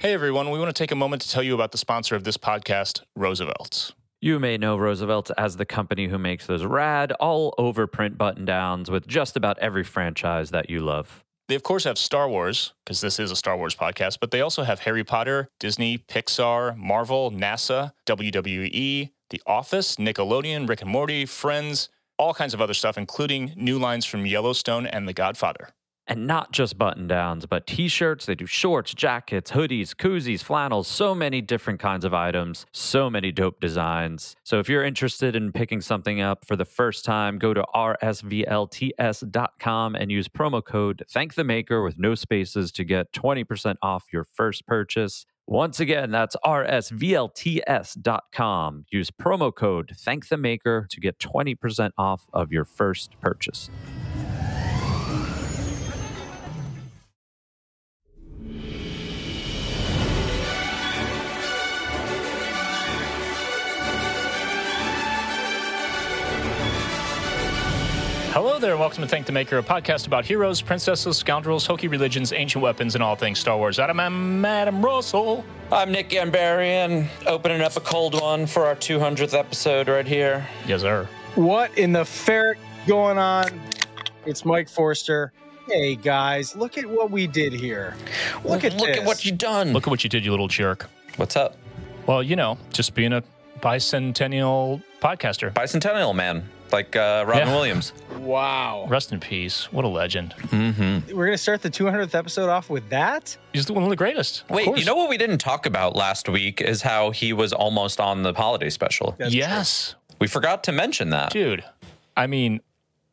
Hey everyone, we want to take a moment to tell you about the sponsor of this podcast, Roosevelt's. You may know Roosevelt as the company who makes those rad, all over print button downs with just about every franchise that you love. They, of course, have Star Wars, because this is a Star Wars podcast, but they also have Harry Potter, Disney, Pixar, Marvel, NASA, WWE, The Office, Nickelodeon, Rick and Morty, Friends, all kinds of other stuff, including new lines from Yellowstone and The Godfather. And not just button downs, but t shirts. They do shorts, jackets, hoodies, koozies, flannels, so many different kinds of items, so many dope designs. So if you're interested in picking something up for the first time, go to rsvlts.com and use promo code Thank the Maker with no spaces to get 20% off your first purchase. Once again, that's rsvlts.com. Use promo code Thank the Maker to get 20% off of your first purchase. Hello there, and welcome to Thank the Maker, a podcast about heroes, princesses, scoundrels, hokey religions, ancient weapons, and all things Star Wars. Adam, I'm Adam Russell. I'm Nick Ghanbarian, opening up a cold one for our 200th episode right here. Yes, sir. What in the ferret going on? It's Mike Forster. Hey guys, look at what we did here. Look at look this. at what you done. Look at what you did, you little jerk. What's up, Well, you know, just being a bicentennial podcaster. bicentennial man, like uh, Robin Yeah. Williams. Wow. Rest in peace. What a legend. Mm-hmm. We're gonna start the 200th episode off with that. He's one of the greatest. Of Wait, course. you know what we didn't talk about last week is how he was almost on the holiday special. That's yes, We forgot to mention that. dude. I mean,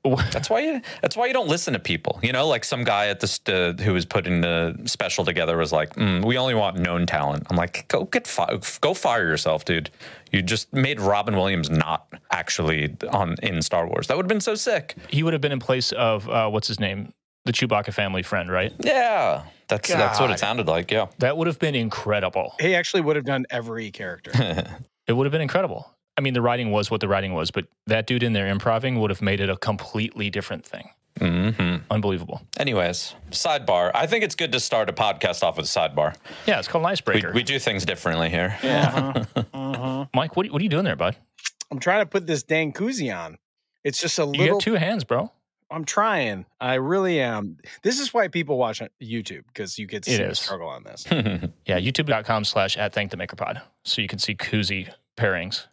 That's why you. That's why you don't listen to people. You know, like some guy at the st- who was putting the special together was like, mm, "We only want known talent." I'm like, "Go get fi- go fire yourself, dude. You just made Robin Williams not actually on in Star Wars. That would have been so sick." he would have been in place of uh, what's his name, the Chewbacca family friend, right? Yeah, that's that's what it sounded like. Yeah. That would have been incredible. He actually would have done every character. It would have been incredible. I mean, the writing was what the writing was, but that dude in there improving would have made it a completely different thing. Hmm Unbelievable. Anyways, sidebar. I think it's good to start a podcast off with a sidebar. Yeah, it's called an We, icebreaker. we do things differently here. Yeah. uh-huh. Mike, what, what are you doing there, bud? I'm trying to put this dang koozie on. It's just a You little. got two hands, bro. I'm trying. I really am. This is why people watch YouTube because you get to It see is. struggle on this. Yeah, youtube.com slash at thank the maker pod. So you can see koozie pairings.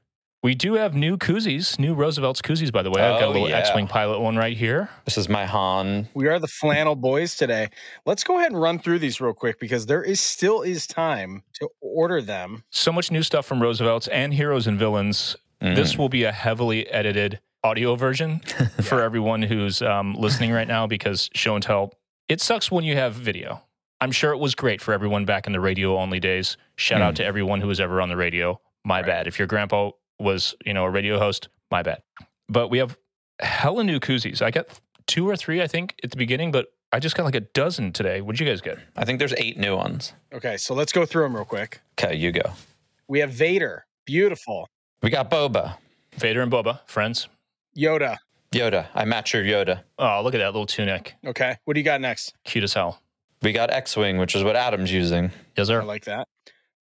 We do have new koozies, new Roosevelt's koozies, by the way. I've got a Oh, little yeah. X Wing pilot one right here. this is my Han. We are the flannel boys today. Let's go ahead and run through these real quick because there is still is time to order them. So much new stuff from Roosevelt's and Heroes and Villains. Mm. This will be a heavily edited audio version for everyone who's um, listening right now because show and tell, it sucks when you have video. I'm sure it was great for everyone back in the radio only days. Shout out Mm. to everyone who was ever on the radio. My Right. bad. If your grandpa was, you know, a radio host, my bad. But we have hella new koozies. I got two or three, I think, at the beginning, but I just got like a dozen today. What'd you guys get? I think there's eight new ones. Okay, so let's go through them real quick. Okay, you go. We have Vader, beautiful. We got Boba, Vader and Boba, friends. Yoda. Yoda. I match your Yoda. Oh, look at that little tunic. Okay, what do you got next? Cute as hell. We got X-wing, which is what Adam's using. Yes, sir. I like that.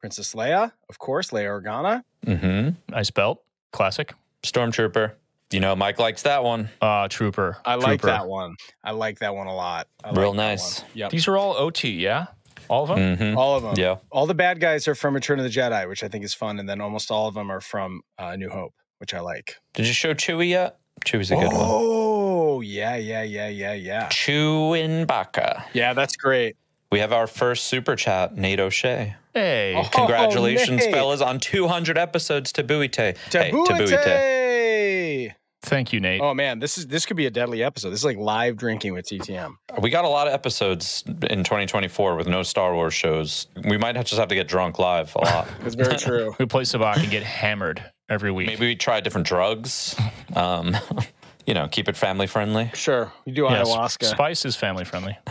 Princess Leia, of course, Leia Organa. Mm-hmm. Nice belt. Classic. Stormtrooper. You know, Mike likes that one. Uh, Trooper. I like Trooper. that one. I like that one a lot. I Real that nice. one. Yep. These are all OT, yeah? All of them? Mm-hmm. All of them. Yeah. All the bad guys are from Return of the Jedi, which I think is fun, and then almost all of them are from uh, New Hope, which I like. Did you show Chewie yet? Chewie's a good one. Oh, yeah, yeah, yeah, yeah, yeah. Chewin Baka. Yeah, that's great. We have our first super chat, Nate O'Shea. Hey. Oh, Congratulations, Nate. fellas, on 200 episodes to Buite. Hey, Tabuite. Tabuite. Thank you, Nate. Oh man, this is this could be a deadly episode. This is like live drinking with TTM. We got a lot of episodes in 2024 with no Star Wars shows. We might have- just have to get drunk live a lot. It's very true. We play Sabacc and get hammered every week. Maybe we try different drugs. Um, you know, keep it family friendly. Sure, you do Yes, ayahuasca. Spice is family friendly.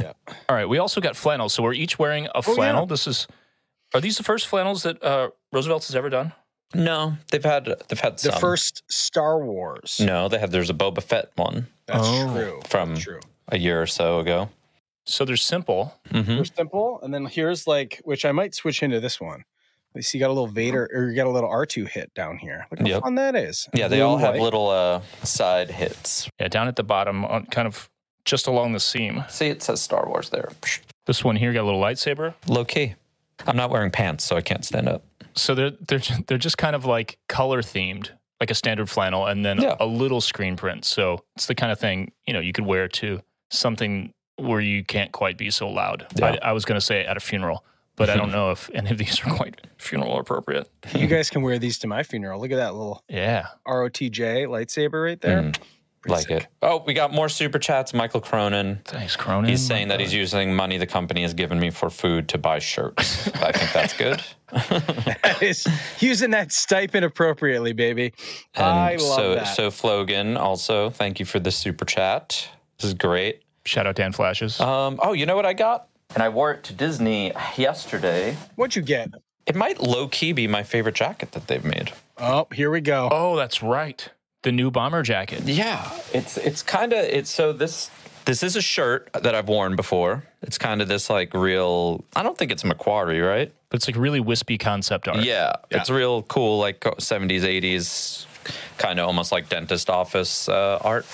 Yeah. All right. We also got flannels. So we're each wearing a yeah. flannel. This is, are these the first flannels that uh, Roosevelt's has ever done? No, they've had they've had the some. first Star Wars. No, they have. There's a Boba Fett one That's Oh. true. From- That's true. a year or so ago. So they're simple. hmm They're simple, and then here's like, which I might switch into this one. You see, you got a little Vader, or you got a little R two hit down here. Look how Yep. fun that is. Yeah, they all and have white. little uh, side hits. Yeah, down at the bottom, on kind of just along the seam. See, it says Star Wars there. This one here got a little lightsaber. Low key. I'm not wearing pants, so I can't stand up. So they're they're they're just kind of like color themed, like a standard flannel, and then Yeah. a little screen print. So it's the kind of thing you know you could wear to something where you can't quite be so loud. Yeah. I, I was going to say at a funeral, but I don't know if any of these are quite funeral appropriate. You guys can wear these to my funeral. Look at that little Yeah, ROTJ lightsaber right there. Mm, like sick. it. Oh, we got more super chats. Michael Cronin. thanks, Cronin. He's saying that he's using money the company has given me for food to buy shirts. I think that's good. That is using that stipend appropriately, baby. And I love so, that. so Flogan also, thank you for the super chat. This is great. shout out Dan Flashes. Um, oh, you know what I got? And I wore it to Disney yesterday. What'd you get? It might low key be my favorite jacket that they've made. Oh, here we go. oh, that's right, the new bomber jacket. Yeah, it's it's kind of it's so this this is a shirt that I've worn before. It's kind of this like real. I don't think it's McQuarrie, right? But it's like really wispy concept art. Yeah, it's real cool, like 70s, 80s, kind of almost like dentist office uh, art.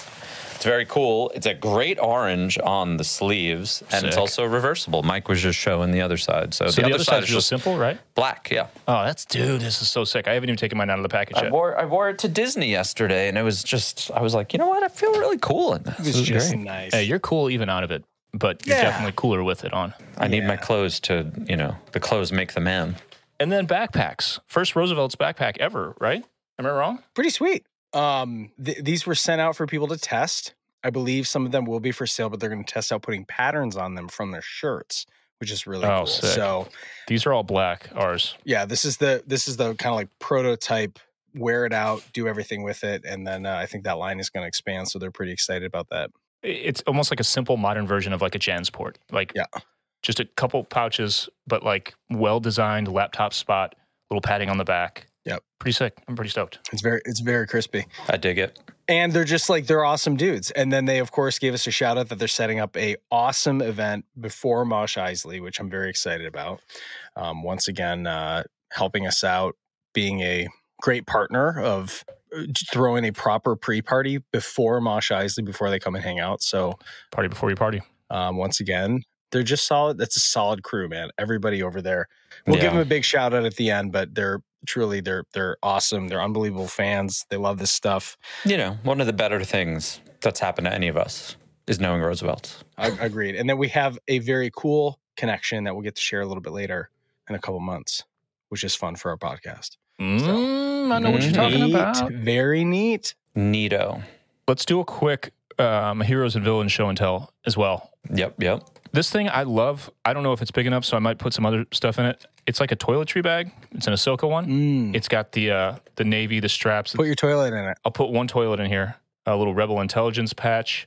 It's very cool. It's a great orange on the sleeves, and it's also reversible. Mike was just showing the other side. So, So the, other side is just simple, right? black. Yeah, Oh, that's dude. This is so sick. I haven't even taken mine out of the package I yet. wore I wore it to Disney yesterday, and it was just I was like, you know what? I feel really cool in this. It This was is just great. nice. Hey, you're cool even out of it, but you're definitely cooler with it on. I need my clothes to, you know, the clothes make the man. And then backpacks. First Roosevelt's backpack ever, right? Am I wrong? Pretty sweet. Um, th- these were sent out for people to test. I believe some of them will be for sale, but they're going to test out putting patterns on them from their shirts, which is really Oh, cool. sick. So These are all black. Ours. yeah, this is the this is the kind of like prototype. Wear it out, do everything with it, and then uh, I think that line is going to expand. So they're pretty excited about that. It's almost like a simple modern version of like a Jansport. Like Yeah. just a couple pouches, but like well designed laptop spot, little padding on the back. Yep. Pretty sick. I'm pretty stoked. It's very it's very crispy. I dig it. and they're just like they're awesome dudes and then they of course gave us a shout out that they're setting up a awesome event before mosh isley which i'm very excited about um, once again uh, helping us out being a great partner of uh, throwing a proper pre-party before mosh isley before they come and hang out so Party before you party. um, once again they're just solid that's a solid crew man everybody over there we'll give them a big shout out at the end but they're truly they're they're awesome they're unbelievable fans they love this stuff You know, one of the better things that's happened to any of us is knowing Roosevelt. I, agreed. And then we have a very cool connection that we'll get to share a little bit later in a couple months, which is fun for our podcast. Mm, I know what you're talking Neat, about. Very neat. Neato. Let's do a quick um, heroes and villains show and tell as well. Yep, yep. This thing I love. I don't know if it's big enough, so I might put some other stuff in it. It's like a toiletry bag. It's an Ahsoka one. Mm. It's got the uh, the navy, the straps. Put your toilet in it. I'll put one toilet in here. A little Rebel Intelligence patch.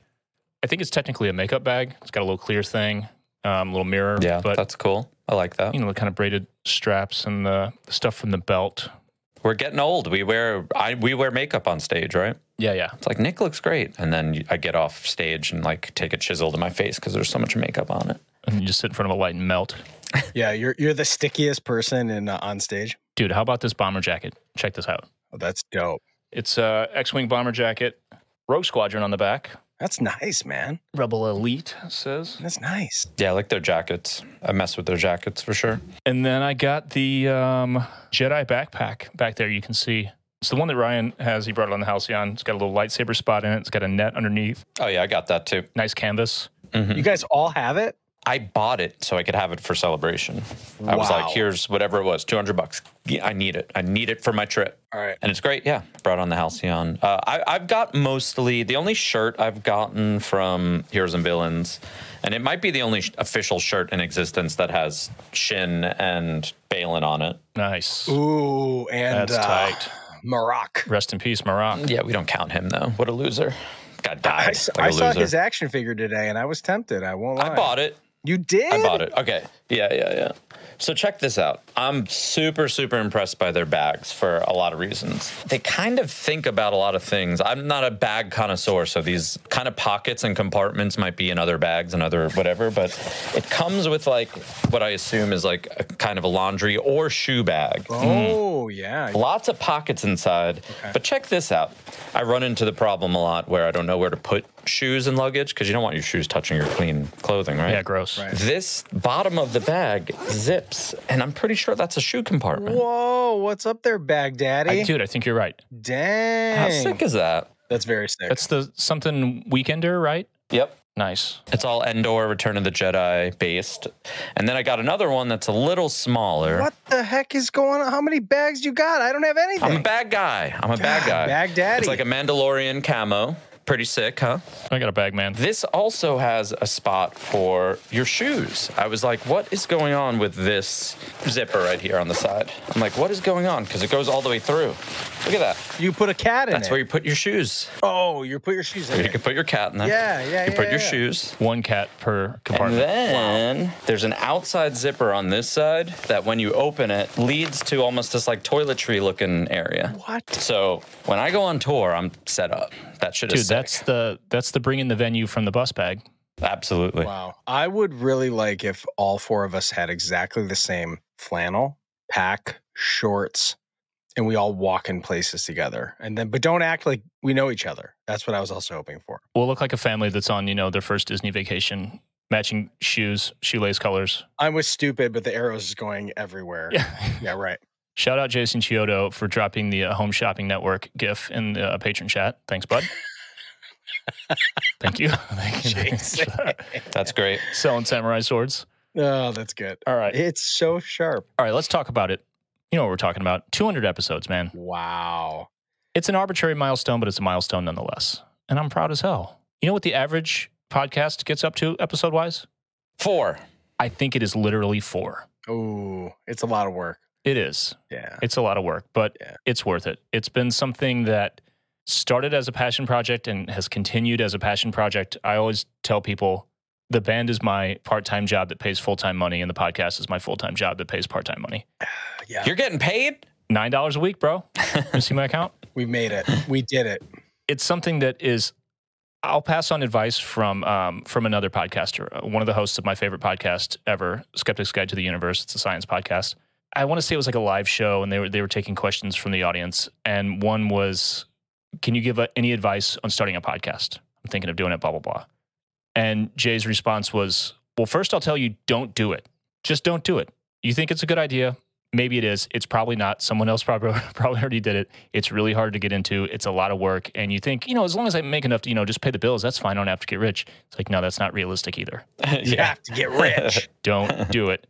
I think it's technically a makeup bag. It's got a little clear thing, um, little mirror. Yeah, but that's cool. I like that. you know the kind of braided straps and the, the stuff from the belt. We're getting old. We wear I we wear makeup on stage, right? Yeah, yeah. It's like Nick looks great, and then I get off stage and like take a chisel to my face because there's so much makeup on it. And you just sit in front of a light and melt. Yeah, you're you're the stickiest person in uh, on stage. Dude, how about this bomber jacket? Check this out. Oh, that's dope. It's a X-wing bomber jacket, Rogue Squadron on the back. That's nice, man. Rebel Elite says. That's nice. Yeah, I like their jackets. I mess with their jackets for sure. And then I got the um, Jedi backpack back there. You can see it's the one that Ryan has. He brought it on the Halcyon. It's got a little lightsaber spot in it. It's got a net underneath. Oh yeah, I got that too. Nice canvas. You guys all have it? I bought it so I could have it for celebration. I was like, here's whatever it was, 200 bucks. Yeah, I need it. I need it for my trip. All right. And it's great. Yeah. Brought on the Halcyon. Uh, I, I've got mostly the only shirt I've gotten from Heroes and Villains, and it might be the only sh- official shirt in existence that has Shin and Baylan on it. Nice. Ooh, and That's uh, tight. Marrok. Rest in peace, Marrok. Yeah, we don't count him though. What a loser. Guy died. I, like I a saw loser. his action figure today and I was tempted. I won't lie. I bought it. You did? I bought it. Okay. Yeah, yeah, yeah. So check this out. I'm super, super impressed by their bags for a lot of reasons. They kind of think about a lot of things. I'm not a bag connoisseur, so these kind of pockets and compartments might be in other bags and other whatever, but it comes with like what I assume is like a kind of a laundry or shoe bag. Oh mm. yeah. Lots of pockets inside. But check this out. I run into the problem a lot where I don't know where to put shoes and luggage because you don't want your shoes touching your clean clothing, right? Yeah, gross. Right. This bottom of the bag zips, and I'm pretty sure that's a shoe compartment. Whoa, what's up there, Baghdaddy? I, dude, I think you're right. Dang. How sick is that? That's very sick. That's the something weekender, right? Yep. Nice. It's all Endor, Return of the Jedi based. And then I got another one that's a little smaller. what the heck is going on? How many bags you got? I don't have anything. I'm a bad guy. I'm a bad God, guy. Baghdaddy. It's like a Mandalorian camo. Pretty sick, huh? I got a bag, man. This also has a spot for your shoes. I was like, what is going on with this zipper right here on the side? I'm like, what is going on? Because it goes all the way through. Look at that. you put a cat in That's it. where you put your shoes. oh, you put your shoes in You it. can put your cat in there. Yeah, yeah, You yeah, put your yeah. shoes. One cat per compartment. And compartment. then there's an outside zipper on this side that when you open it leads to almost this like toiletry looking area. What? So when I go on tour, I'm set up. That shit Dude, is sick. that's the that's the bringing the venue from the bus bag. absolutely. Wow. I would really like if all four of us had exactly the same flannel, pack, shorts, and we all walk in places together. And then, but don't act like we know each other. That's what I was also hoping for. We'll look like a family that's on, you know, their first Disney vacation, matching shoes, shoelace colors. I was stupid, but the arrows is going everywhere. Yeah. Yeah, right. Shout out Jason Chiodo for dropping the uh, Home Shopping Network GIF in the uh, patron chat. Thanks, bud. Thank you. Thank you. Thanks Jason. for that. That's great. Selling samurai swords. Oh, that's good. All right. It's so sharp. All right, let's talk about it. You know what we're talking about. 200 episodes, man. Wow. It's an arbitrary milestone, but it's a milestone nonetheless. And I'm proud as hell. You know what the average podcast gets up to episode wise? Four. I think it is literally four. Oh, it's a lot of work. It is. Yeah. It's a lot of work, but Yeah. it's worth it. It's been something that started as a passion project and has continued as a passion project. I always tell people the band is my part time job that pays full time money, and the podcast is my full time job that pays part time money. Yeah. You're getting paid? $9 a week, bro. You see my account? we made it. We did it. it's something that is I'll pass on advice from um, from another podcaster, uh, one of the hosts of my favorite podcast ever, Skeptic's Guide to the Universe. It's a science podcast. I want to say it was like a live show, and they were they were taking questions from the audience, and one was, "Can you give uh any advice on starting a podcast?" I'm thinking of doing it, blah blah blah. And Jay's response was, "Well, first I'll tell you, don't do it. Just don't do it. You think it's a good idea? Maybe it is. It's probably not. Someone else probably probably already did it. It's really hard to get into. It's a lot of work, and you think, you know, as long as I make enough to, you know, just pay the bills, that's fine. I don't have to get rich. It's like, no, that's not realistic either. You have to get rich. Don't do it.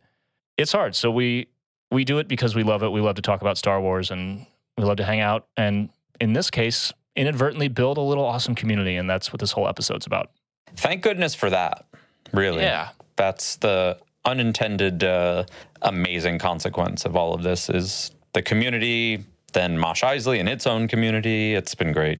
It's hard. So we we do it because we love it. We love to talk about Star Wars, and we love to hang out. And in this case, inadvertently build a little awesome community, and that's what this whole episode's about. Thank goodness for that. Really. Yeah. That's the unintended uh, amazing consequence of all of this is the community, then Mosh Isley and its own community. It's been great.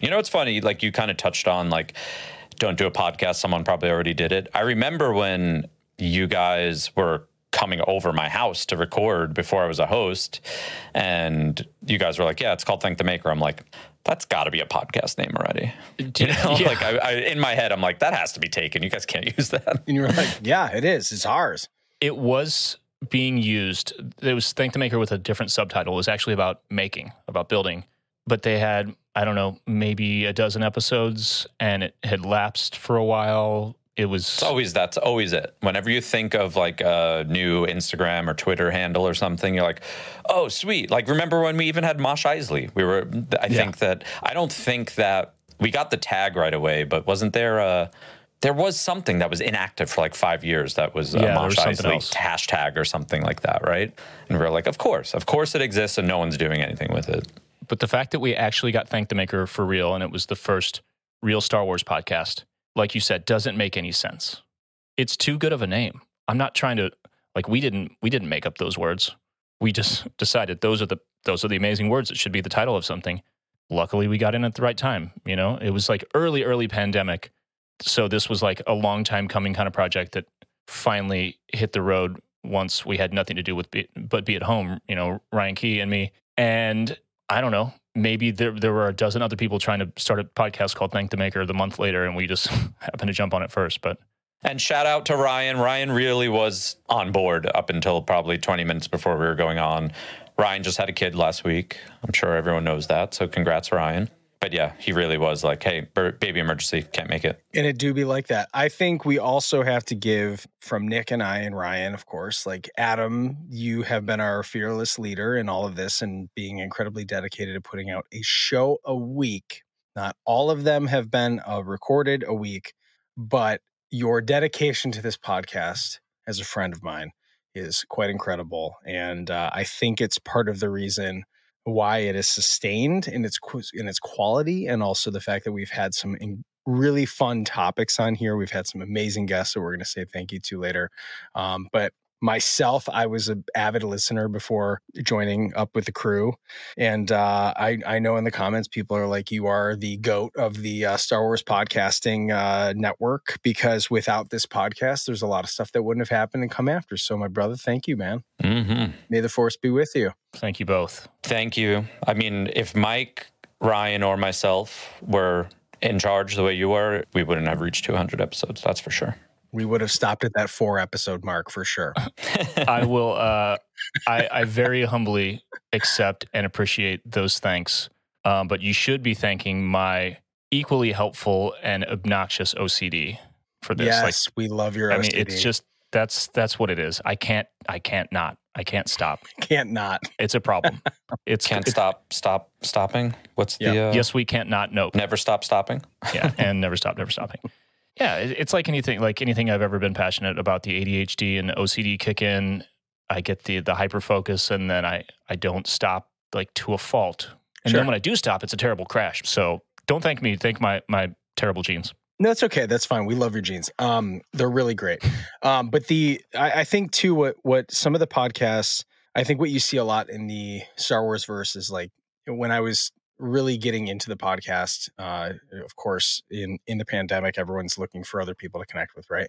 You know, it's funny, like you kind of touched on, like, don't do a podcast. Someone probably already did it. I remember when you guys were coming over my house to record before I was a host, and you guys were like, Yeah, it's called Thank the Maker. I'm like, that's got to be a podcast name already. You know, Yeah. like I, I, in my head, I'm like, that has to be taken. You guys can't use that. And you were like, yeah, it is. It's ours. it was being used. It was Thank the Maker with a different subtitle. It was actually about making, about building. But they had, I don't know, maybe a dozen episodes and it had lapsed for a while. It was It's always that's always it. Whenever you think of like a new Instagram or Twitter handle or something, you're like, oh, sweet. Like remember when we even had Mosh Isley? We were. I think that I don't think that we got the tag right away, but wasn't there a there was something that was inactive for like five years that was Yeah, a there Mosh Isley hashtag or something like that, right? And we are like, of course, of course it exists and no one's doing anything with it. But the fact that we actually got Thank the Maker for real and it was the first real Star Wars podcast, like you said, doesn't make any sense. It's too good of a name. I'm not trying to like we didn't we didn't make up those words. We just decided those are the those are the amazing words that should be the title of something. Luckily we got in at the right time, you know? It was like early early pandemic. So this was like a long time coming kind of project that finally hit the road once we had nothing to do with be, but be at home, you know, Ryan Key and me. And I don't know, maybe there there were a dozen other people trying to start a podcast called Thank the Maker the month later, and we just happened to jump on it first. But And shout out to Ryan. Ryan really was on board up until probably 20 minutes before we were going on. Ryan just had a kid last week. I'm sure everyone knows that. So congrats, Ryan. But yeah, he really was like, hey, baby emergency, can't make it. And it do be like that. I think we also have to give from Nick and I and Ryan, of course, like Adam, you have been our fearless leader in all of this and being incredibly dedicated to putting out a show a week. Not all of them have been uh, recorded a week, but your dedication to this podcast as a friend of mine is quite incredible. And uh, I think it's part of the reason why it is sustained in its in its quality and also the fact that we've had some in- really fun topics on here. We've had some amazing guests that we're going to say thank you to later. Um, but myself, I was an avid listener before joining up with the crew, and uh, I I know in the comments people are like, "You are the goat of the uh, Star Wars podcasting uh, network," because without this podcast, there's a lot of stuff that wouldn't have happened and come after. So, my brother, thank you, man. Mm-hmm. May the force be with you. thank you both. Thank you. I mean, if Mike, Ryan, or myself were in charge the way you were, we wouldn't have reached 200 episodes. That's for sure. We would have stopped at that four episode mark for sure. I will. Uh, I, I very humbly accept and appreciate those thanks. Um, but you should be thanking my equally helpful and obnoxious OCD for this. Like, yes, we love your. I mean, it's just that's that's what it is. I can't. I can't not. I can't stop. can't not. It's a problem. It's Can't it's- stop, stop, stopping. What's the Yeah. uh, Yes, we can't not nope. never stop stopping? yeah, and never stop, never stopping. Yeah, it's like anything, like anything I've ever been passionate about. The ADHD and OCD kick in. I get the the hyper focus, and then I I don't stop like to a fault. And Sure. then when I do stop, it's a terrible crash. So don't thank me. Thank my my terrible genes. No, it's okay. That's fine. We love your jeans. Um, they're really great. Um, but the I, I think too what what some of the podcasts I think what you see a lot in the Star Wars verse is like when I was really getting into the podcast, uh, of course, in in the pandemic, everyone's looking for other people to connect with, right?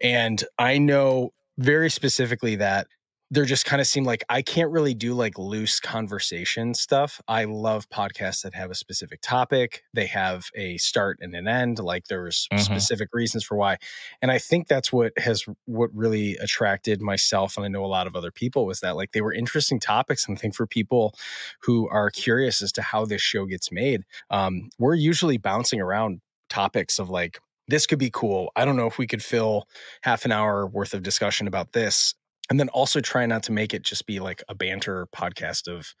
And I know very specifically that there just kind of seemed like I can't really do like loose conversation stuff. I love podcasts that have a specific topic. They have a start and an end. Like there's Mhm. specific reasons for why. And I think that's what has what really attracted myself and I know a lot of other people was that like they were interesting topics. And I think for people who are curious as to how this show gets made, um, we're usually bouncing around topics of like this could be cool. I don't know if we could fill half an hour worth of discussion about this and then also try not to make it just be like a banter podcast of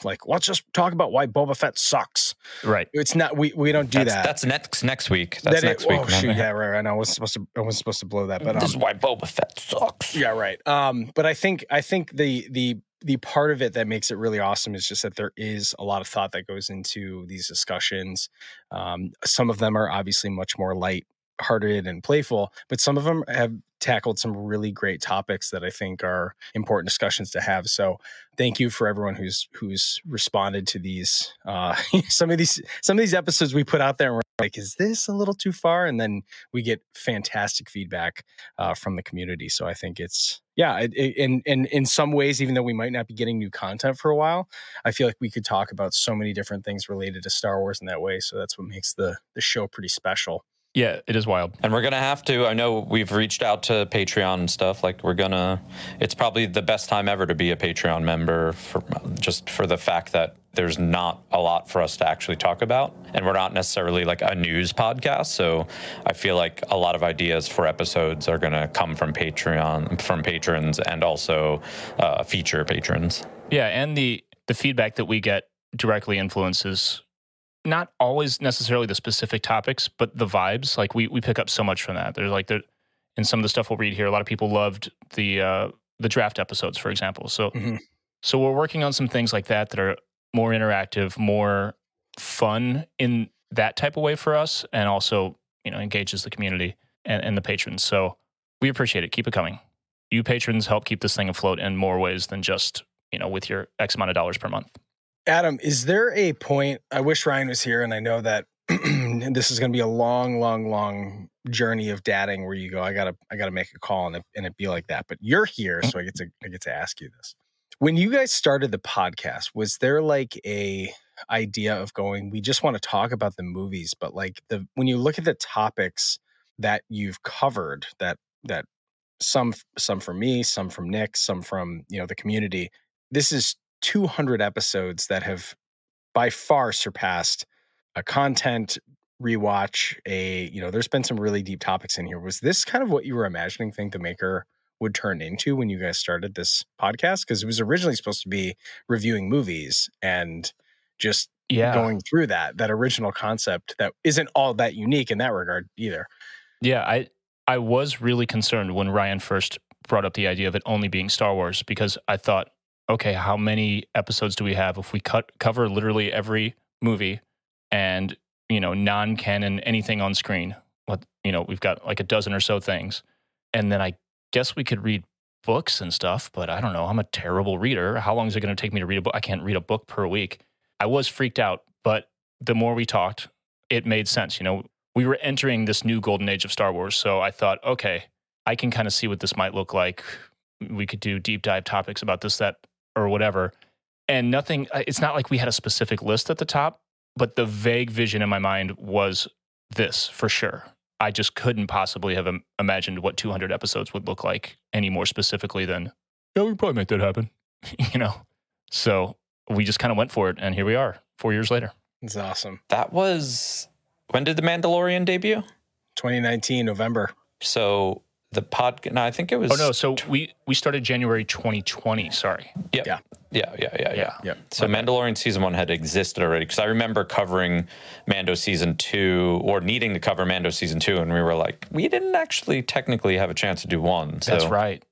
like let's just talk about why Boba Fett sucks. Right. It's not we we don't do that's, that. That's next next week. That's That it- next week. Oh shoot, yeah, right, right. I was supposed to I was supposed to blow that, but this is um, why Boba Fett sucks. yeah, right. Um, but I think I think the the the part of it that makes it really awesome is just that there is a lot of thought that goes into these discussions. Um, some of them are obviously much more light hearted and playful, but some of them have tackled some really great topics that I think are important discussions to have. So thank you for everyone who's who's responded to these uh some of these some of these episodes we put out there and we're like, is this a little too far? And then we get fantastic feedback uh, from the community. So I think it's yeah, it, it, in in in some ways, even though we might not be getting new content for a while, I feel like we could talk about so many different things related to Star Wars in that way. So that's what makes the the show pretty special. Yeah, it is wild. And we're gonna have to. I know we've reached out to Patreon and stuff. Like we're gonna. It's probably the best time ever to be a Patreon member, for just for the fact that there's not a lot for us to actually talk about, and we're not necessarily like a news podcast. So I feel like a lot of ideas for episodes are gonna come from Patreon, from patrons, and also uh, feature patrons. Yeah, and the the feedback that we get directly influences not always necessarily the specific topics, but the vibes. Like we we pick up so much from that. There's like there in some of the stuff we'll read here. A lot of people loved the uh, the draft episodes, for example. So Mhm. so we're working on some things like that that are more interactive, more fun in that type of way for us, and also you know engages the community and, and the patrons. So we appreciate it. Keep it coming. You patrons help keep this thing afloat in more ways than just you know with your X amount of dollars per month. Adam, is there a point? I wish Ryan was here, and I know that this is going to be a long, long, long journey of dating where you go, I gotta, I gotta make a call, and it, and it be like that. But you're here, mm. so I get to, I get to ask you this. When you guys started the podcast, was there like a idea of going? We just want to talk about the movies, but like the when you look at the topics that you've covered, that that some some from me, some from Nick, some from you know the community. This is 200 episodes that have by far surpassed a content rewatch a you know there's been some really deep topics in here. Was this kind of what you were imagining Thank the Maker would turn into when you guys started this podcast? Because it was originally supposed to be reviewing movies and just Yeah, going through that that original concept that isn't all that unique in that regard either. Yeah, I I was really concerned when Ryan first brought up the idea of it only being Star Wars because I thought, okay, how many episodes do we have if we cut cover literally every movie and you know non-canon anything on screen? What you know, we've got like a dozen or so things, and then I guess we could read books and stuff, but I don't know. I'm a terrible reader. How long is it going to take me to read a book? I can't read a book per week. I was freaked out, but the more we talked, it made sense. You know, we were entering this new golden age of Star Wars. So I thought, okay, I can kind of see what this might look like. We could do deep dive topics about this, that, or whatever. And nothing, uh, it's not like we had a specific list at the top, but the vague vision in my mind was this for sure. I just couldn't possibly have im- imagined what 200 episodes would look like any more specifically than, yeah, we could probably make that happen, you know? So we just kind of went for it. And here we are four years later. it's awesome That was when did the Mandalorian debut? 2019 november So the pod. No, I think it was. Oh no! So we we started January 2020. Sorry. Yeah, Yeah. yeah, yeah, yeah, yeah. Yep. So Mandalorian season one had existed already because I remember covering Mando season two or needing to cover Mando season two, and we were like, we didn't actually technically have a chance to do one. So That's right.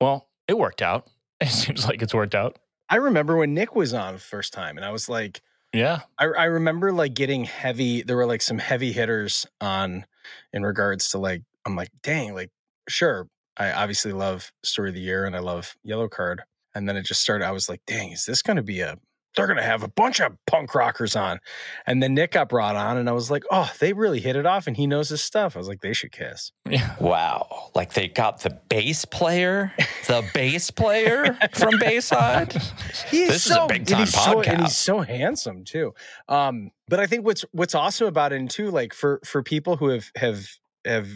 Well, it worked out. It seems like it's worked out. i remember when nick was on the first time and i was like Yeah. I, I remember like getting heavy. There were like some heavy hitters on in regards to like, I'm like, dang, like, sure. I obviously love Story of the Year and I love Yellow Card. And then it just started. I was like, dang, is this going to be a, they're going to have a bunch of punk rockers on. And then Nick got brought on and I was like, oh, they really hit it off and he knows his stuff. I was like, they should kiss. Yeah. wow, like they got the bass player, the bass player from Bayside. He's This is a big and time he's so- and he's so handsome too. Um, but I think what's what's awesome about it too, like for for people who have have have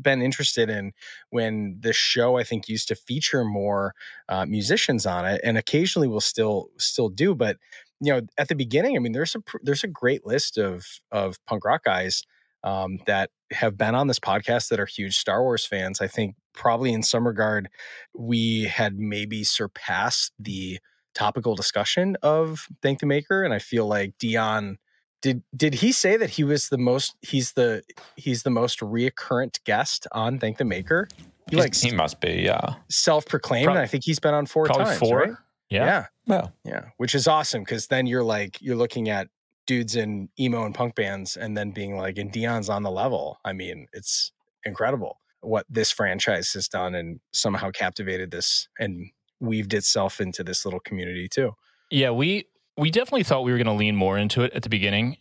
been interested in when the show I think used to feature more uh, musicians on it, and occasionally will still still do, but you know at the beginning, I mean, there's a there's a great list of of punk rock guys um, that have been on this podcast that are huge Star Wars fans. I think probably in some regard we had maybe surpassed the topical discussion of Thank the Maker, and I feel like Dion did did he say that he was the most he's the he's the most reoccurrent guest on Thank the Maker? He like he must be, yeah. self proclaimed, Prob- I think he's been on four times. four. right? Yeah. yeah, Well, yeah, which is awesome because then you're like you're looking at dudes in emo and punk bands, and then being like, and Dion's on the level. I mean, it's incredible what this franchise has done, and somehow captivated this and weaved itself into this little community too. Yeah. We we definitely thought we were going to lean more into it at the beginning,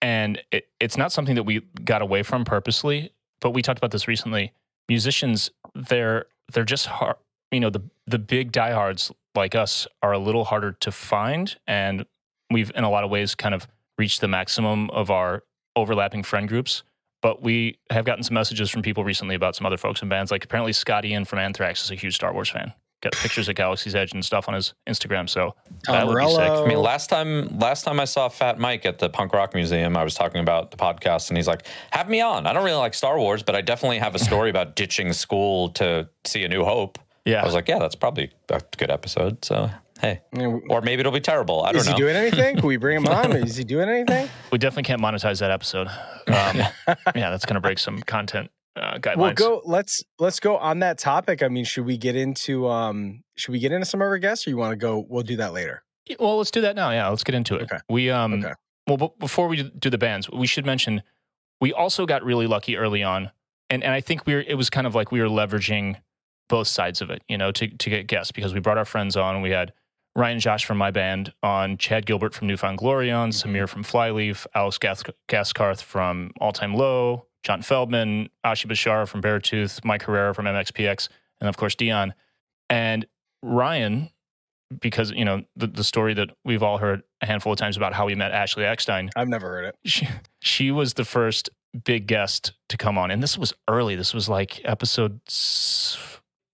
and it, it's not something that we got away from purposely. But we talked about this recently. Musicians, they're they're just hard. You know, the the big diehards like us are a little harder to find, and we've in a lot of ways kind of reached the maximum of our overlapping friend groups. But we have gotten some messages from people recently about some other folks in bands. Like apparently Scott Ian from Anthrax is a huge Star Wars fan. Got pictures of Galaxy's Edge and stuff on his Instagram. So that Tom would be sick. I mean, last time last time I saw Fat Mike at the Punk Rock Museum, I was talking about the podcast, and he's like, "Have me on." I don't really like Star Wars, but I definitely have a story about ditching school to see A New Hope. Yeah. I was like, "Yeah, that's probably a good episode." So Hey, or maybe it'll be terrible. I don't Is know. Is he doing anything? Can we bring him on? Is he doing anything? We definitely can't monetize that episode. Um, yeah, that's going to break some content uh, guidelines. Well, go. Let's let's go on that topic. I mean, should we get into um should we get into some of our guests, or you want to go? We'll do that later. Well, let's do that now. Yeah, let's get into it. Okay. We um Okay. well b- before we do the bands, we should mention we also got really lucky early on, and and I think we were it was kind of like we were leveraging both sides of it, you know, to to get guests because we brought our friends on. We had Ryan Josh from my band on, Chad Gilbert from Newfound Glory on, Sameer from Flyleaf, Alex Gas- Gaskarth from All Time Low, John Feldmann, Oshie Bichar from Beartooth, Mike Herrera from MXPX, and of course Dion. And Ryan, because you know the, the story that we've all heard a handful of times about how we met Ashley Eckstein. I've never heard it. She, she was the first big guest to come on, and this was early. This was like episode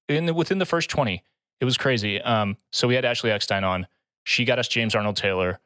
in the, within the first twenty. It was crazy. Um, so we had Ashley Eckstein on. She got us James Arnold Taylor.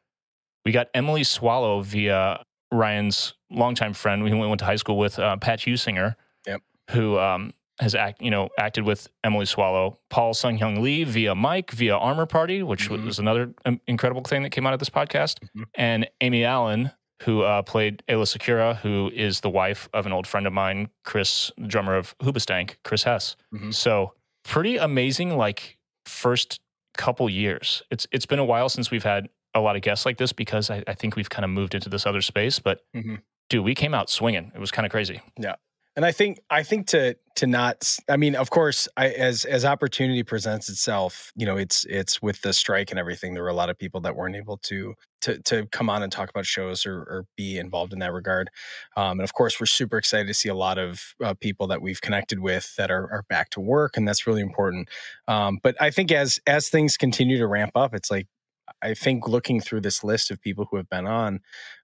We got Emily Swallow via Ryan's longtime friend. We went to high school with uh, Pat Husinger, Yep. who um, has act, you know, acted with Emily Swallow, Paul Sun Hyung Lee via Mike via Armor Party, which Mhm. was another um, incredible thing that came out of this podcast, Mhm. and Amy Allen, who uh, played Aayla Secura, who is the wife of an old friend of mine, Chris, drummer of Hoobastank, Chris Hesse. Mhm. So pretty amazing, like first couple years. It's it's been a while since we've had a lot of guests like this because I, I think we've kind of moved into this other space. But Mhm. dude, we came out swinging. It was kind of crazy. Yeah. And I think I think to to not I mean of course I as as opportunity presents itself you know it's it's with the strike and everything there were a lot of people that weren't able to to to come on and talk about shows or, or be involved in that regard um, and of course we're super excited to see a lot of uh, people that we've connected with that are, are back to work and that's really important um, but I think as as things continue to ramp up it's like I think looking through this list of people who have been on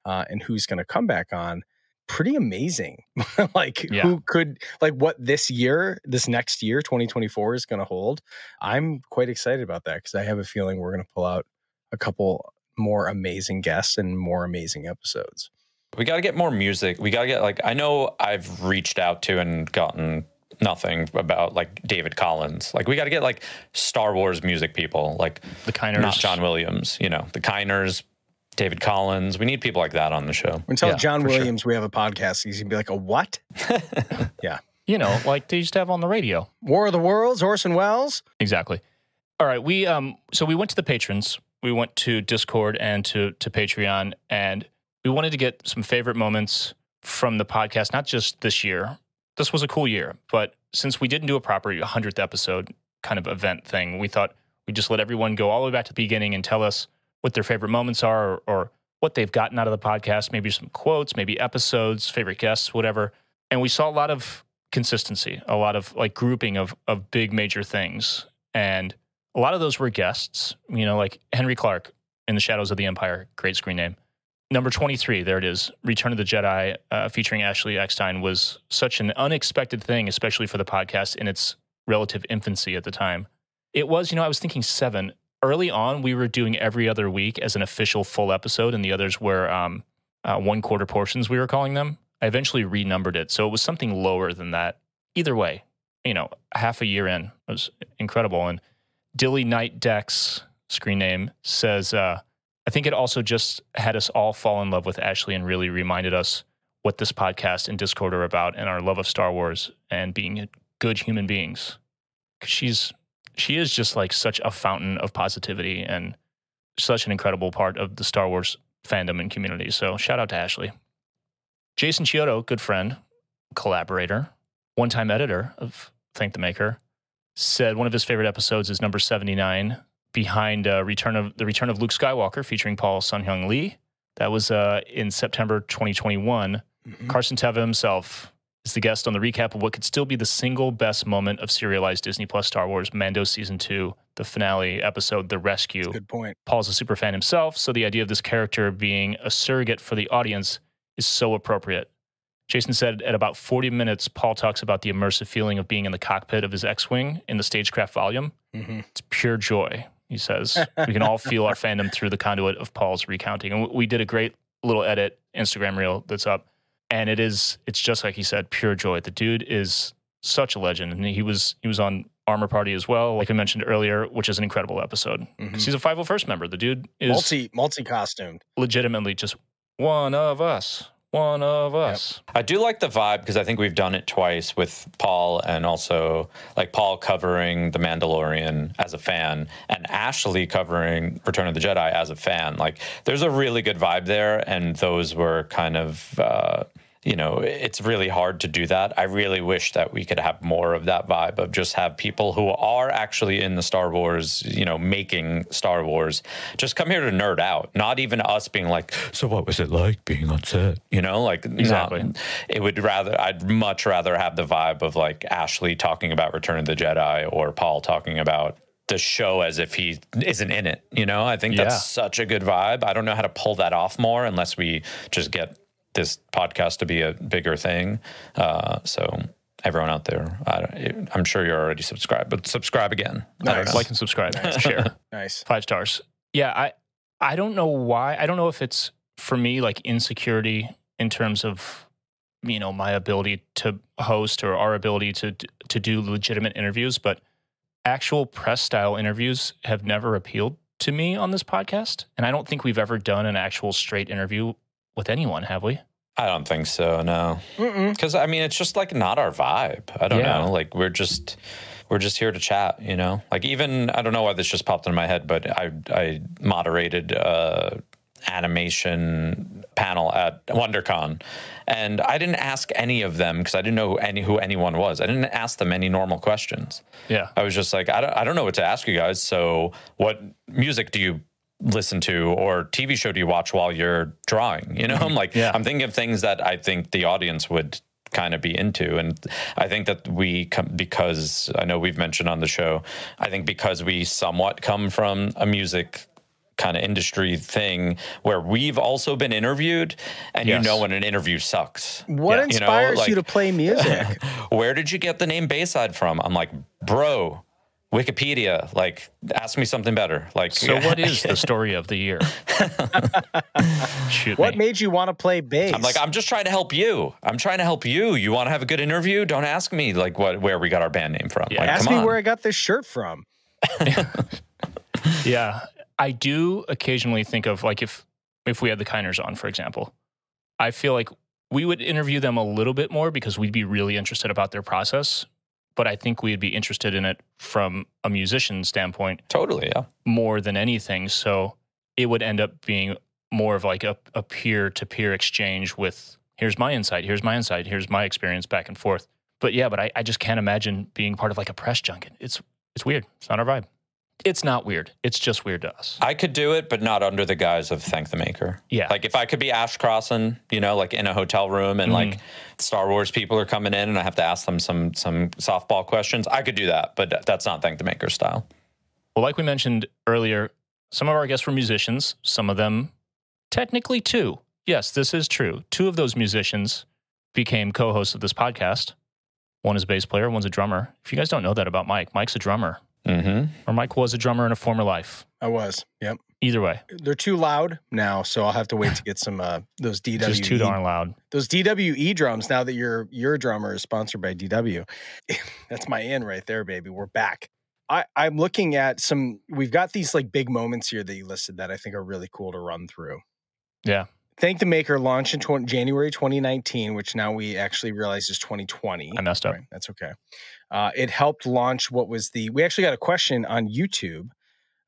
uh, and who's going to come back on pretty amazing like Yeah. who could like what this year this next year 2024 is going to hold i'm quite excited about that because i have a feeling we're going to pull out a couple more amazing guests and more amazing episodes We got to get more music. We got to get like I know I've reached out to and gotten nothing about like David Collins. Like we got to get like Star Wars music people, like The Kiners. not John Williams. You know, the Kiners, David Collins. We need people like that on the show. when tell Yeah, john for sure. williams we have a podcast he's going to be like a what yeah, You know, like they used to have on the radio. war of the worlds orson welles Exactly. All right. We um so we went to the patrons. We went to Discord and to to Patreon and we wanted to get some favorite moments from the podcast, not just this year. This was a cool year, but since we didn't do a proper 100th episode kind of event thing, we thought we'd just let everyone go all the way back to the beginning and tell us what their favorite moments are or, or what they've gotten out of the podcast, maybe some quotes, maybe episodes, favorite guests, whatever. And we saw a lot of consistency, a lot of like grouping of of big major things. And a lot of those were guests, you know, like Henry Clark in The Shadows of the Empire, great screen name. Number 23, there it is. Return of the Jedi uh, featuring Ashley Eckstein was such an unexpected thing, especially for the podcast in its relative infancy at the time. It was, you know, I was thinking seven. Early on, we were doing every other week as an official full episode, and the others were um, uh, one quarter portions, we were calling them. I eventually renumbered it. So it was something lower than that. Either way, you know, half a year in it was incredible. And Dilly Knight Dex, screen name, says, uh, I think it also just had us all fall in love with Ashley and really reminded us what this podcast and Discord are about and our love of Star Wars and being good human beings. she's she is just like such a fountain of positivity and such an incredible part of the Star Wars fandom and community. So shout out to Ashley. Jason Chiodo, good friend, collaborator, one time editor of Thank the Maker, said one of his favorite episodes is number 79 behind uh, Return of the Return of Luke Skywalker featuring Paul Sun Hyung Lee. That was uh, in September 2021. Carson Teva himself is the guest on the recap of what could still be the single best moment of serialized Disney Plus Star Wars Mando Season 2, the finale episode, The Rescue. good point Paul's a super fan himself, so the idea of this character being a surrogate for the audience is so appropriate. Jason said at about 40 minutes, Paul talks about the immersive feeling of being in the cockpit of his X Wing in the Stagecraft volume. Mhm. It's pure joy, he says. we can all feel our fandom through the conduit of Paul's recounting. And we did a great little edit Instagram reel that's up. And it is, it's just like he said, pure joy. The dude is such a legend. And he was, he was on Armor Party as well, like I mentioned earlier, which is an incredible episode. Mhm. 'Cause He's a 501st member. The dude is Multi multi costumed. legitimately just one of us. One of us. I do like the vibe because I think we've done it twice with Paul and also like Paul covering The Mandalorian as a fan and Ashley covering Return of the Jedi as a fan. Like there's a really good vibe there. And those were kind of, uh, you know, it's really hard to do that. I really wish that we could have more of that vibe of just have people who are actually in the Star Wars, you know, making Star Wars, just come here to nerd out. Not even us being like, so what was it like being on set? You know, like Exactly. not- it would rather I'd much rather have the vibe of like Ashley talking about Return of the Jedi or Paul talking about the show as if he isn't in it. You know, I think Yeah. that's such a good vibe. I don't know how to pull that off more unless we just get this podcast to be a bigger thing. Uh, so everyone out there, I don't, I'm sure you're already subscribed, but subscribe again. Nice. Like and subscribe. Share. Nice. Five stars. Yeah, I I don't know why. I don't know if it's for me like insecurity in terms of you know my ability to host or our ability to to do legitimate interviews, but actual press style interviews have never appealed to me on this podcast, and I don't think we've ever done an actual straight interview with anyone, have we? I don't think so. No. Because I mean, it's just like not our vibe. I don't Yeah. know. Like we're just we're just here to chat. You know, like even I don't know why this just popped in my head, but I I moderated uh, animation panel at WonderCon, and I didn't ask any of them because I didn't know any who anyone was. I didn't ask them any normal questions. Yeah. I was just like, I don't, I don't know what to ask you guys. So, what music do you listen to, or TV show do you watch while you're drawing? You know, I'm mm-hmm. like, Yeah. I'm thinking of things that I think the audience would kind of be into, and I think that we come because I know we've mentioned on the show. I think because we somewhat come from a music kind of industry thing where we've also been interviewed and Yes. you know when an interview sucks What Yeah. You know, inspires you, to play music? where did you get the name Bayside from? I'm like, bro, Wikipedia. Like, ask me something better. Like, So what is the story of the year? Shoot what me. made you want to play bass? I'm like, I'm just trying to help you. I'm trying to help you. You want to have a good interview? Don't ask me like what where we got our band name from. Yeah. Like, Ask come me on. where I got this shirt from. Yeah, I do occasionally think of like if if we had the Kiners on, for example, I feel like we would interview them a little bit more because we'd be really interested about their process. But I think we'd be interested in it from a musician standpoint totally, yeah. more than anything. So it would end up being more of like a, a peer to peer exchange with here's my insight, here's my insight, here's my experience back and forth. But yeah, but I, I just can't imagine being part of like a press junket. It's it's weird. It's not our vibe. It's not weird. It's just weird to us. I could do it, but not under the guise of thank the maker. Yeah. Like if I could be Ash Crossan, you know, like in a hotel room and like mm-hmm. Star Wars people are coming in and I have to ask them some some softball questions, I could do that, but that's not thank the maker style. Well, like we mentioned earlier, some of our guests were musicians, some of them technically two. Yes, this is true. Two of those musicians became co hosts of this podcast. One is a bass player, one's a drummer. If you guys don't know that about Mike, Mike's a drummer, Mm-hmm. or Mike was a drummer in a former life. I was. Yep. Either way, They're too loud now, so I'll have to wait to get some uh those DWE just too darn loud. those DWE drums. Now that your your drummer is sponsored by DW, that's my in right there, baby. We're back. I, I'm looking at some. We've got these like big moments here that you listed that I think are really cool to run through. Yeah. Thank the Maker launched in 20, January 2019, which now we actually realize is 2020. I messed up. Right, that's okay. Uh, it helped launch what was the. We actually got a question on YouTube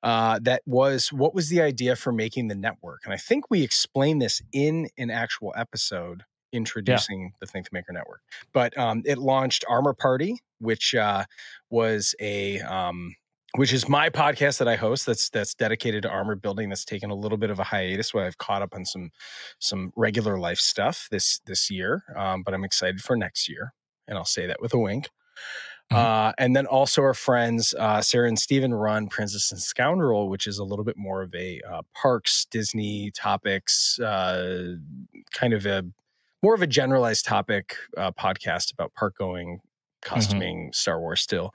uh, that was what was the idea for making the network, and I think we explained this in an actual episode introducing the Thank the Maker network. But um, it launched Armor Party, which uh, was a um, which is my podcast that I host. That's that's dedicated to armor building. That's taken a little bit of a hiatus. Where I've caught up on some some regular life stuff this this year, um, but I'm excited for next year, and I'll say that with a wink. Mhm. Uh, and then also our friends uh, Sarah and Steven run Princess and Scoundrel, which is a little bit more of a uh, parks, Disney topics, uh, kind of a more of a generalized topic uh, podcast about park going, costuming, Star Wars still.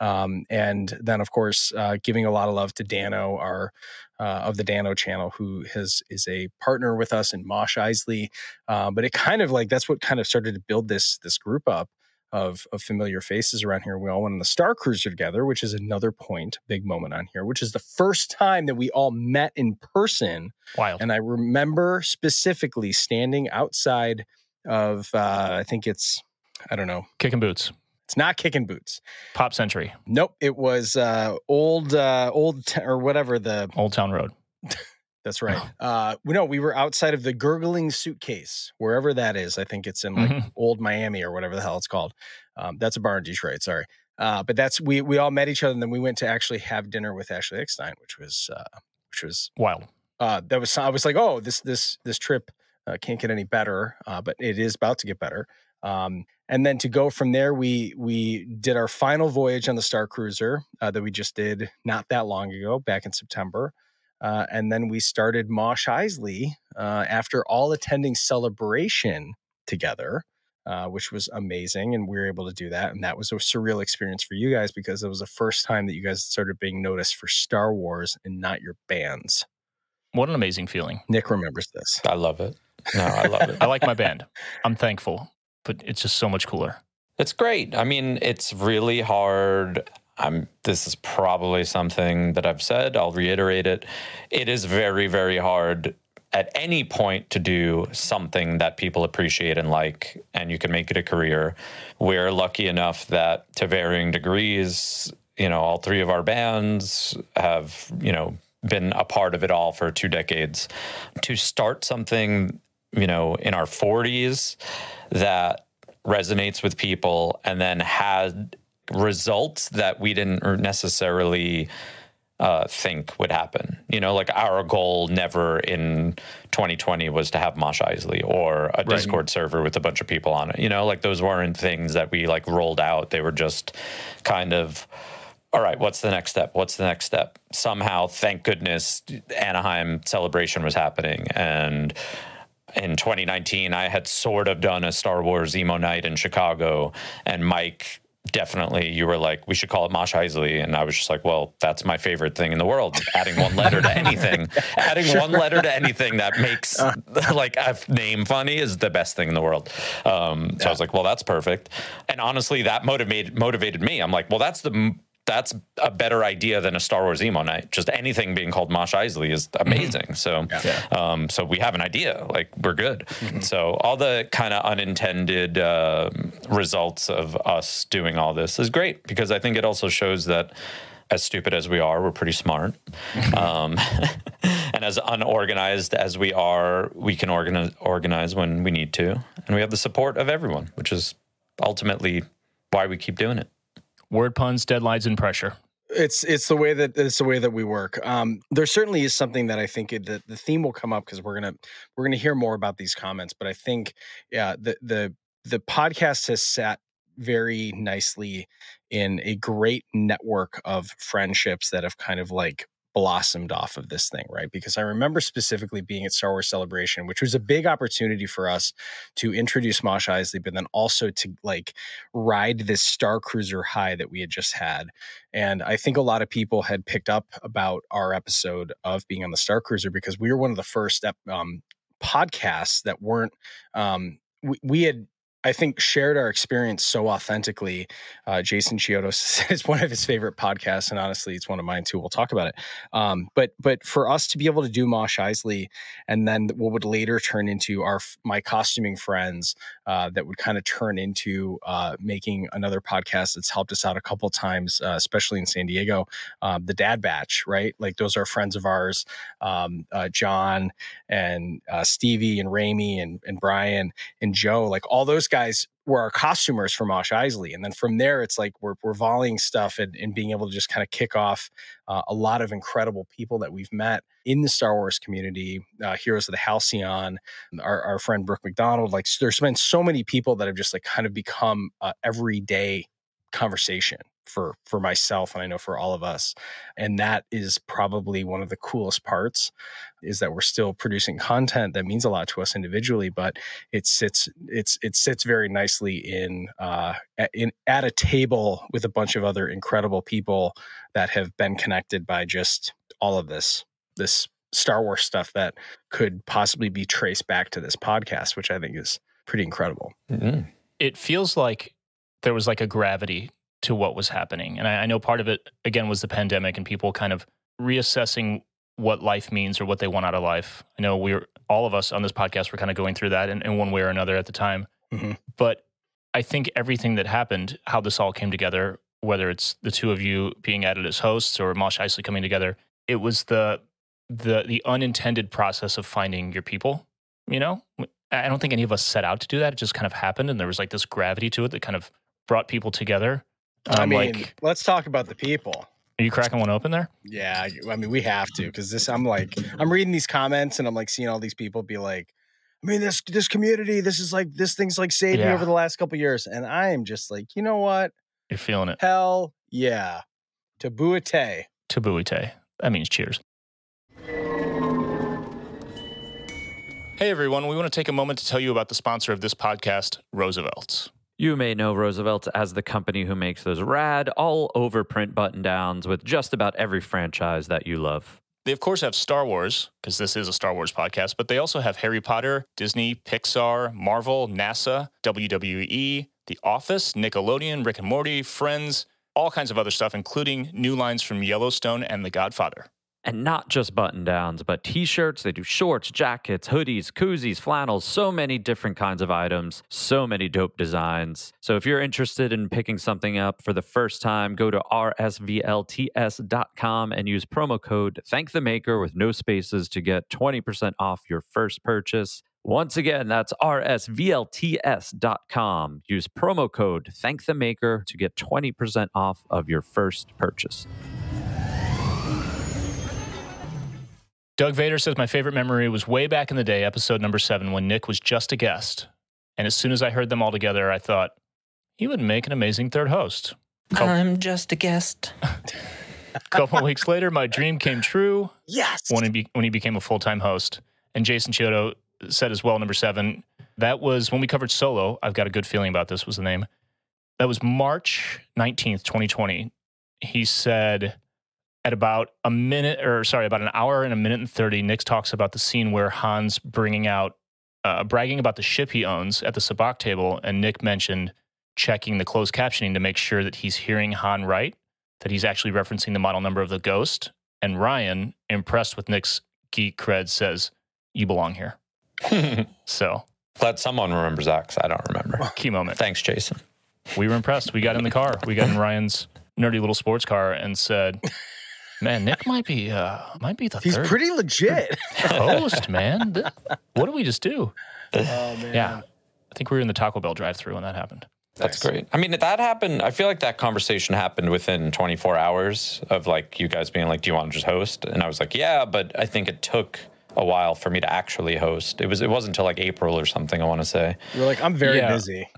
Um, and then, of course, uh, giving a lot of love to Dano, our uh, of the Dano channel, who has is a partner with us in Mosh Isley. Uh, but it kind of like that's what kind of started to build this this group up. of, of familiar faces around here. We all went on the Star Cruiser together, which is another point, big moment on here, which is the first time that we all met in person. Wild. And I remember specifically standing outside of, uh, I think it's, I don't know, Kicking boots. It's not kicking boots. Pop Century. Nope, it was uh, old, uh, old t- or whatever the Old Town Road. That's right. Uh, we know we were outside of the gurgling suitcase, wherever that is. I think it's in like Mhm. old Miami or whatever the hell it's called. Um, that's a bar in Detroit. Sorry. Uh, but that's we we all met each other and then we went to actually have dinner with Ashley Eckstein, which was uh, which was Wild. uh, that was I was like, oh, this this this trip uh, can't get any better, uh, but it is about to get better. Um, and then to go from there, we we did our final voyage on the Star Cruiser uh, that we just did not that long ago, back in September. Uh, and then we started Mosh Isley uh, after all attending celebration together, uh, which was amazing. And we were able to do that. And that was a surreal experience for you guys because it was the first time that you guys started being noticed for Star Wars and not your bands. What an amazing feeling. Nick remembers this. I love it. No, I love it. I like my band. I'm thankful, but it's just so much cooler. It's great. I mean, it's really hard. I'm this is probably something that I've said. I'll reiterate it. It is very very hard at any point to do something that people appreciate and like and you can make it a career. We're lucky enough that to varying degrees, you know, all three of our bands have, you know, been a part of it all for two decades. To start something, you know, in our 40s that resonates with people and then had results that we didn't necessarily uh, think would happen. You know, like our goal never in 2020 was to have Mosh Isley or a Discord server with a bunch of people on it. You know, like those weren't things that we like rolled out. They were just kind of all right, what's the next step? What's the next step? Somehow, thank goodness, Anaheim celebration was happening. And in 2019, I had sort of done a Star Wars emo night in Chicago, and Mike definitely you were like we should call it Mosh Isley and I was just like well that's my favorite thing in the world adding one letter to anything. Adding one letter to anything that makes like a name funny is the best thing in the world. Um, so I was like well that's perfect. And honestly that motivated motivated me. I'm like well that's the that's a better idea than a Star Wars emo night. Just anything being called Mosh Isley is amazing. So, um, so we have an idea. Like we're good. So all the kind of unintended uh, results of us doing all this is great because I think it also shows that. As stupid as we are, we're pretty smart. Um, and as unorganized as we are, we can organize, organize when we need to. And we have the support of everyone, which is ultimately why we keep doing it. Word puns, deadlines, and pressure. It's it's the way that it's the way that we work. Um, there certainly is something that I think it, the the theme will come up because we're gonna we're gonna hear more about these comments. But I think yeah, the the the podcast has sat very nicely in a great network of friendships that have kind of like blossomed off of this thing, right? Because I remember specifically being at Star Wars Celebration, which was a big opportunity for us to introduce Mosh Isley, but then also to like ride this Star Cruiser high that we had just had. And I think a lot of people had picked up about our episode of being on the Star Cruiser because we were one of the first um, podcasts that weren't, um, we had I think shared our experience so authentically. Uh, Jason Chiodo says it's one of his favorite podcasts, and honestly, it's one of mine too. We'll talk about it. Um, but but for us to be able to do Mosh Isley, and then what would later turn into our my costuming friends, uh, that would kind of turn into uh, making another podcast that's helped us out a couple times, uh, especially in San Diego. Um, the Dad Batch, right? Like those are friends of ours, um, uh, John and uh, Stevie and Ramey and and Brian and Joe. Like all those guys were our costumers for Mosh Isley. And then from there, it's like we're, we're volleying stuff and, and being able to just kind of kick off uh, a lot of incredible people that we've met in the Star Wars community, uh, Heroes of the Halcyon, our, our friend Brooke McDonald. Like there's been so many people that have just like kind of become uh, everyday conversation for for myself and I know for all of us and that is probably one of the coolest parts is that we're still producing content that means a lot to us individually but it sits it's it sits very nicely in uh in at a table with a bunch of other incredible people that have been connected by just all of this this Star Wars stuff that could possibly be traced back to this podcast which I think is pretty incredible Mm-hmm. It feels like there was like a gravity to what was happening. And I, I know part of it, again, was the pandemic and people kind of reassessing what life means or what they want out of life. I know we're all of us on this podcast were kind of going through that in, in one way or another at the time. Mhm. But I think everything that happened, how this all came together, whether it's the two of you being added as hosts or Mosh Isley coming together, it was the the the unintended process of finding your people. You know, I don't think any of us set out to do that. It just kind of happened, and there was like this gravity to it that kind of brought people together. I mean, like, let's talk about the people. are you cracking one open there? Yeah, I- mean, we have to because this. I'm like, I'm reading these comments and I'm like seeing all these people be like, I mean, this this community, this is like this thing's like saved me over the last couple years, and I am just like, you know what? You're feeling it. Hell yeah, Tabuate. Tabuite. That means cheers. Hey everyone, we want to take a moment to tell you about the sponsor of this podcast, Roosevelt's. You may know Roosevelt as the company who makes those rad, all over print button downs with just about every franchise that you love. They, of course, have Star Wars, because this is a Star Wars podcast, but they also have Harry Potter, Disney, Pixar, Marvel, NASA, WWE, The Office, Nickelodeon, Rick and Morty, Friends, all kinds of other stuff, including new lines from Yellowstone and The Godfather. And not just button downs, but t shirts. They do shorts, jackets, hoodies, koozies, flannels, so many different kinds of items, so many dope designs. So if you're interested in picking something up for the first time, go to rsvlts.com and use promo code Thank the Maker with no spaces to get 20% off your first purchase. Once again, that's rsvlts.com. Use promo code Thank the Maker to get 20% off of your first purchase. Doug Vader says, My favorite memory was way back in the day, episode number seven, when Nick was just a guest. And as soon as I heard them all together, I thought, he would make an amazing third host. Couple, I'm just a guest. A couple weeks later, my dream came true Yes. when he, be, when he became a full time host. And Jason Chiodo said as well, number seven, that was when we covered Solo. I've got a good feeling about this, was the name. That was March 19th, 2020. He said, at about a minute, or sorry, about an hour and a minute and 30, Nick talks about the scene where Han's bringing out, uh, bragging about the ship he owns at the sabacc table. And Nick mentioned checking the closed captioning to make sure that he's hearing Han right, that he's actually referencing the model number of the ghost. And Ryan, impressed with Nick's geek cred, says, You belong here. So, Glad someone remembers that because I don't remember. key moment. Thanks, Jason. We were impressed. We got in the car. We got in Ryan's nerdy little sports car and said, Man, Nick might be uh might be the He's third pretty legit. host, man. Th- What did we just do? oh man. Yeah. I think we were in the Taco Bell drive through when that happened. That's Nice. great. I mean, that happened. I feel like that conversation happened within 24 hours of like you guys being like, "Do you want to just host?" And I was like, "Yeah," but I think it took a while for me to actually host. It was. It wasn't until like April or something. I want to say. You're like, I'm very Yeah. busy.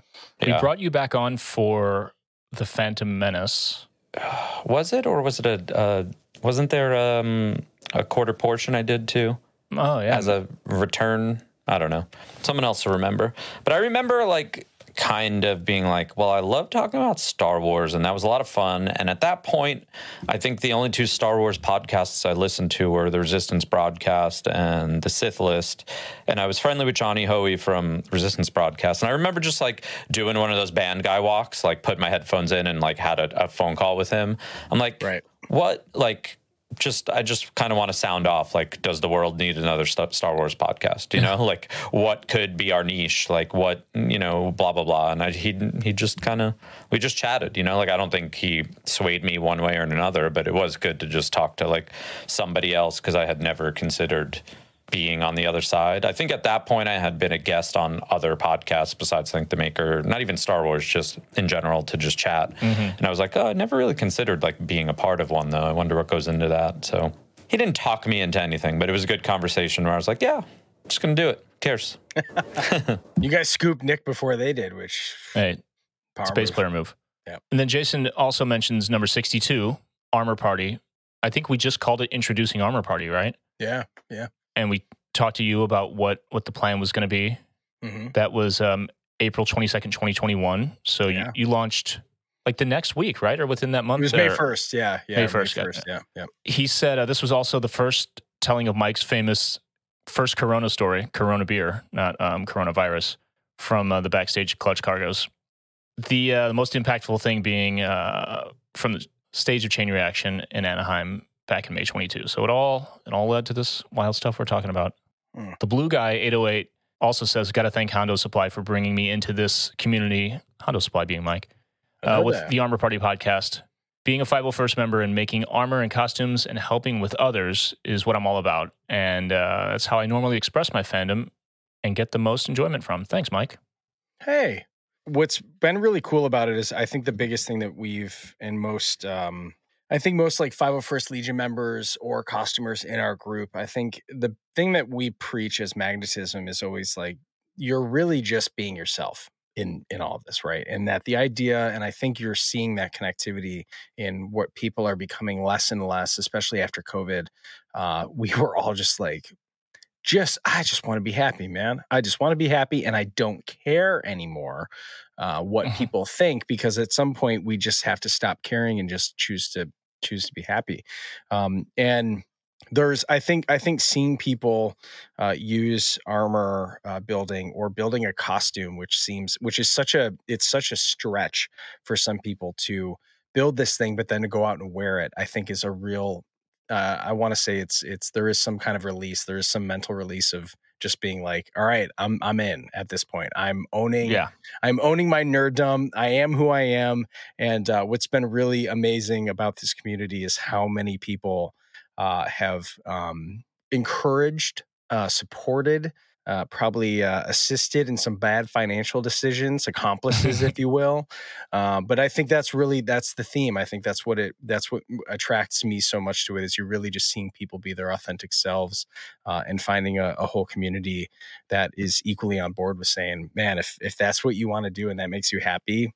We Yeah. brought you back on for the Phantom Menace. Was it or was it a? Uh, wasn't there um, a quarter portion I did too? Oh yeah. as a return. I don't know. Someone else to remember. But I remember like kind of being like, well, I love talking about Star Wars, and that was a lot of fun. And at that point, I think the only two Star Wars podcasts I listened to were the Resistance Broadcast and the Sith List. And I was friendly with Johnny Hoey from Resistance Broadcast. And I remember just like doing one of those band guy walks, like put my headphones in and like had a, a phone call with him. I'm like, Right. what like just I just kind of want to sound off like does the world need another Star Wars podcast? You know like what could be our niche? Like what you know blah blah blah. And I, he he just kind of we just chatted you know? Like I don't think he swayed me one way or another but it was good to just talk to like somebody else because I had never considered being on the other side. I think at that point I had been a guest on other podcasts besides Thank the Maker, not even Star Wars, just in general to just chat. Mm-hmm. And I was like, oh, I never really considered like being a part of one though. I wonder what goes into that. So he didn't talk me into anything, but it was a good conversation where I was like, yeah, I'm just gonna do it. Who cares? You guys scooped Nick before they did, which Hey, power space move. player move. Yeah. And then Jason also mentions number 62, Armor Party. I think we just called it Introducing Armor Party, right? Yeah, yeah. And we talked to you about what what the plan was going to be. hmm That was um, April 22nd, 2021. So Yeah. you, you launched like the next week, right? Or within that month? It was May first. Yeah, yeah. May 1st, first. Yeah, yeah. He said uh, this was also the first telling of Mike's famous first Corona story, Corona beer, not um, coronavirus, from uh, the backstage Clutch Cargos. The, uh, the most impactful thing being uh, from the stage of chain reaction in Anaheim back in May 22. So it all it all led to this wild stuff we're talking about. Mm. The blue guy 808 also says, "Got to thank Hondo Supply for bringing me into this community." Hondo Supply being Mike uh, with that. the Armor Party podcast. Being a 501st member and making armor and costumes and helping with others is what I'm all about, and uh, that's how I normally express my fandom and get the most enjoyment from. Thanks, Mike. Hey, what's been really cool about it is I think the biggest thing that we've and most um I think most like 501st Legion members or costumers in our group, I think the thing that we preach as magnetism is always like you're really just being yourself in in all of this, right? And that the idea and I think you're seeing that connectivity in what people are becoming less and less, especially after COVID. Uh we were all just like just I just want to be happy, man. I just want to be happy and I don't care anymore uh, what Mhm. people think because at some point we just have to stop caring and just choose to choose to be happy. Um, and there's I think I think seeing people uh, use armor uh, building or building a costume, which seems which is such a it's such a stretch for some people to build this thing, but then to go out and wear it, I think is a real uh, I want to say it's it's there is some kind of release. There is some mental release of just being like, all right, I'm I'm in at this point. I'm owning Yeah, I'm owning my nerddom. I am who I am. And uh, what's been really amazing about this community is how many people uh, have um, encouraged, uh, supported, uh, probably uh, assisted in some bad financial decisions, accomplices, if you will. Uh, but I think that's really that's the theme. I think that's what it that's what attracts me so much to it is you're really just seeing people be their authentic selves uh, and finding a, a whole community that is equally on board with saying, man, if if that's what you want to do and that makes you happy,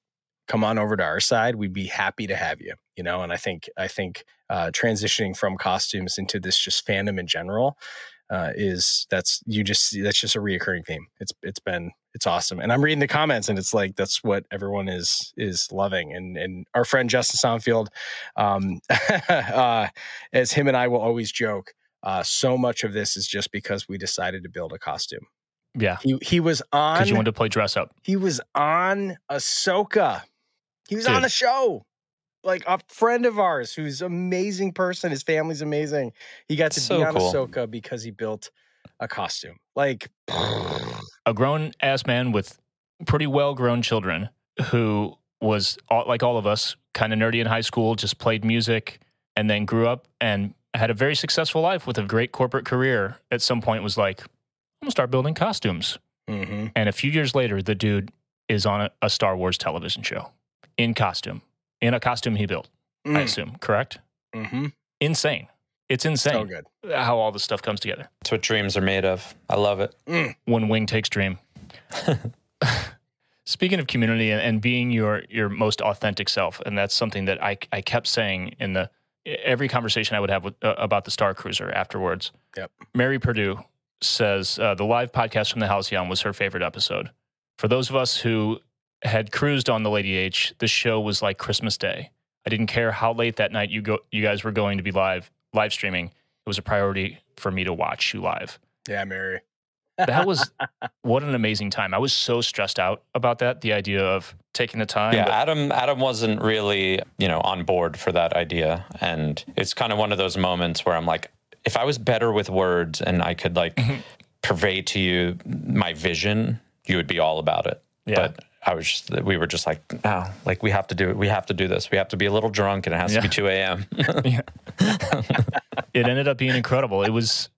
come on over to our side. We'd be happy to have you. You know, and I think I think uh, transitioning from costumes into this just fandom in general uh, is that's you just that's just a reoccurring theme. It's it's been it's awesome, and I'm reading the comments, and it's like that's what everyone is is loving. And and our friend Justin Sonfield, um, uh, as him and I will always joke, uh, so much of this is just because we decided to build a costume. yeah. He he was on Because you wanted to play dress up. he was on Ahsoka. He was on Dude. the show. Like a friend of ours who's amazing person. His family's amazing. He got to So be on cool. Ahsoka because he built a costume. Like a grown ass man with pretty well grown children who was all, like all of us, kind of nerdy in high school, just played music and then grew up and had a very successful life with a great corporate career. At some point, was like, I'm gonna start building costumes. mhm. And a few years later, the dude is on a, a Star Wars television show in costume, in a costume he built. I Mm, assume, correct? mhm. Insane. It's So insane good. how all this stuff comes together. That's what dreams are made of. I love it. when wing takes dream. Speaking of community and, and being your your most authentic self, and that's something that I I kept saying in the every conversation I would have with, uh, about the Star Cruiser afterwards. Yep. Mary Purdue says uh, the live podcast from the Halcyon was her favorite episode. For those of us who had cruised on the Lady H, the show was like Christmas Day. I didn't care how late that night you go you guys were going to be live live streaming. It was a priority for me to watch you live Yeah, Mary. that was what an amazing time. I was so stressed out about that. The idea of taking the time. Yeah, but- Adam Adam wasn't really, you know, on board for that idea. And it's kind of one of those moments where I'm like, if I was better with words and I could like Mhm. purvey to you my vision, you would be all about it. Yeah. But I was just we were just like, no, like we have to do it. We have to do this. We have to be a little drunk and it has Yeah. to be 2 a.m. it ended up being incredible. It was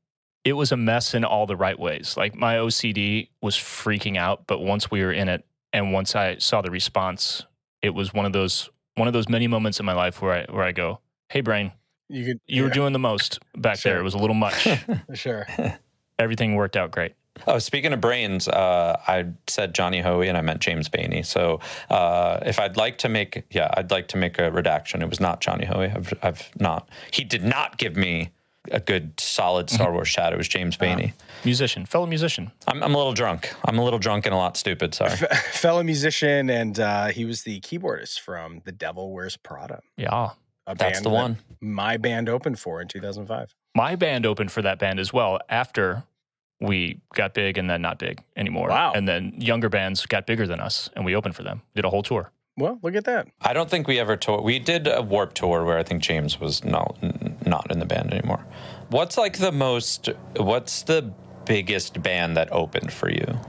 it was a mess in all the right ways. Like my OCD was freaking out, but once we were in it and once I saw the response, it was one of those one of those many moments in my life where I where I go, "Hey brain, You could you were doing the most back there. It was a little much. sure. Everything worked out great." Oh, speaking of brains, uh, I said Johnny Hoey and I meant James Baney. So uh, if I'd like to make, yeah, I'd like to make a redaction. It was not Johnny Hoey. I've, I've not. He did not give me a good, solid Star Wars chat. It was James Baney. Musician, fellow musician. I'm, I'm a little drunk. I'm a little drunk and a lot stupid. Sorry. Fellow musician, and uh, he was the keyboardist from The Devil Wears Prada. Yeah. A That's band the that one. My band opened for in 2005. my band opened for that band as well after we got big and then not big anymore. Wow. And then younger bands got bigger than us and we opened for them. Did a whole tour. Well, look at that. I don't think we ever toured. We did a Warp tour where I think James was not n- not in the band anymore. What's like the most? What's the biggest band that opened for you,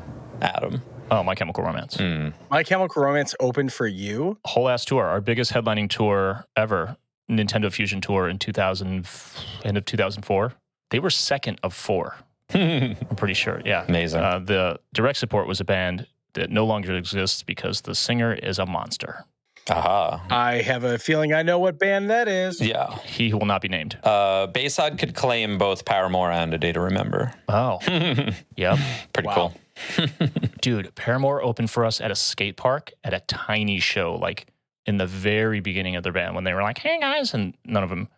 Adam? Oh, My Chemical Romance. Hmm. My Chemical Romance opened for you. Whole ass tour, our biggest headlining tour ever, Nintendo Fusion Tour in 2000, end of 2004. They were second of four. I'm pretty sure. Yeah. Amazing. Uh, the direct support was a band that no longer exists because the singer is a monster. Aha. I have a feeling I know what band that is. Yeah. He will not be named. Uh, Bayside could claim both Paramore and A Day to Remember. Oh, yep. Pretty cool. Dude, Paramore opened for us at a skate park at a tiny show, like in the very beginning of their band when they were like, hey guys. And none of them,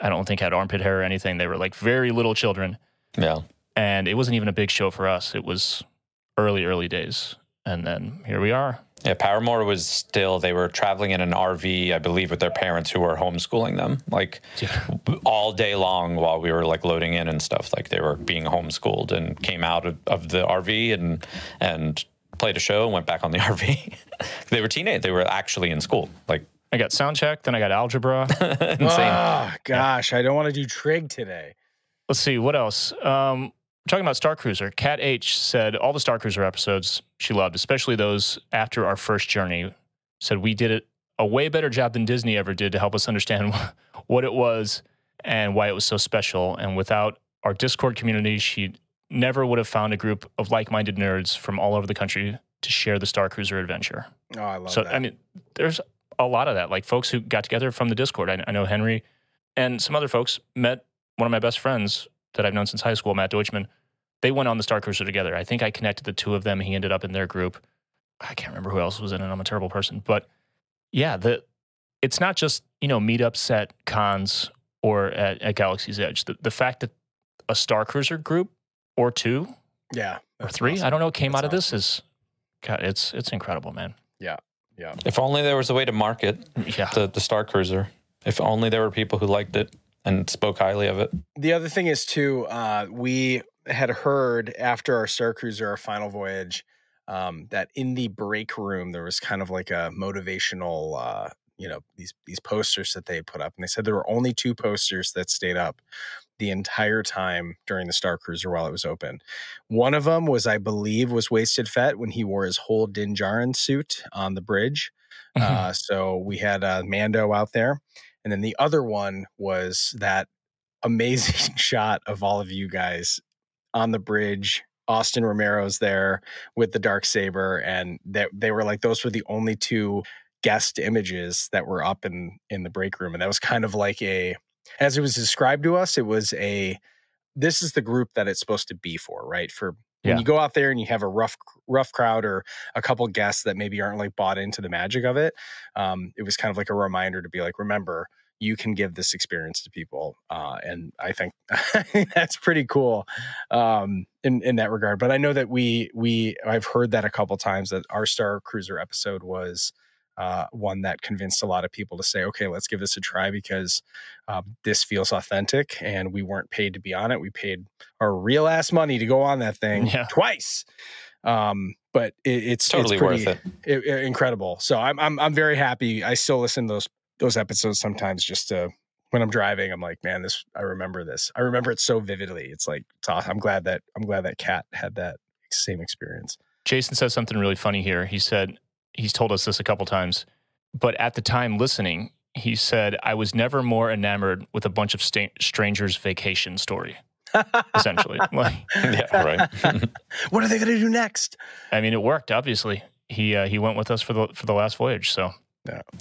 I don't think, had armpit hair or anything. They were like very little children. Yeah. And it wasn't even a big show for us. It was early, early days. And then here we are. Yeah, Paramore was still, they were traveling in an RV, I believe, with their parents who were homeschooling them, like all day long while we were like loading in and stuff. Like they were being homeschooled and came out of, of the RV and, and played a show and went back on the RV. they were teenage, they were actually in school. Like, I got sound check, then I got algebra. insane. Oh, gosh, I don't want to do trig today. Let's see what else. Um, talking about Star Cruiser, Kat H said all the Star Cruiser episodes she loved, especially those after our first journey. Said we did it a way better job than Disney ever did to help us understand what it was and why it was so special. And without our Discord community, she never would have found a group of like-minded nerds from all over the country to share the Star Cruiser adventure. Oh, I love it. So that. I mean, there's a lot of that. Like folks who got together from the Discord. I, I know Henry and some other folks met one of my best friends that I've known since high school, Matt Deutschman. They went on the Star Cruiser together. I think I connected the two of them. He ended up in their group. I can't remember who else was in it. I'm a terrible person, but yeah, the it's not just you know meetups at cons or at, at Galaxy's Edge. The the fact that a Star Cruiser group or two yeah. or three, awesome. I don't know, came That's out of this is God, it's it's incredible, man. Yeah. if only there was a way to market Yeah. the, the Star Cruiser. If only there were people who liked it and spoke highly of it. The other thing is too, uh, we had heard after our Star Cruiser, our final voyage, um, that in the break room there was kind of like a motivational, uh, you know, these these posters that they had put up, and they said there were only two posters that stayed up the entire time during the Star Cruiser while it was open. One of them was, I believe, was Wasted Fett when he wore his whole Din Djarin suit on the bridge. Uh, so we had uh, Mando out there, and then the other one was that amazing shot of all of you guys on the bridge. Austin Romero's there with the dark saber, and that they were like those were the only two guest images that were up in in the break room, and that was kind of like a as it was described to us, it was a this is the group that it's supposed to be for, right? For when Yeah. you go out there and you have a rough rough crowd or a couple guests that maybe aren't like bought into the magic of it, um, it was kind of like a reminder to be like, remember, you can give this experience to people, uh, and I think that's pretty cool um, in in that regard. But I know that we we I've heard that a couple times that our Star Cruiser episode was uh, one that convinced a lot of people to say, okay, let's give this a try because um, this feels authentic, and we weren't paid to be on it. We paid our real ass money to go on that thing Yeah. twice. Um, but it, it's Totally it's pretty, worth it. i- i- incredible. So I'm I'm I'm very happy. I still listen to those those episodes sometimes just to when I'm driving. I'm like, man, this I remember this. I remember it so vividly. It's like it's awesome. I'm glad that I'm glad that Cat had that same experience. Jason says something really funny here. He said he's told us this a couple times, but at the time listening, he said I was never more enamored with a bunch of sta- strangers' vacation story. Essentially, like, yeah, right. what are they going to do next? I mean, it worked. Obviously, he uh, he went with us for the for the last voyage. So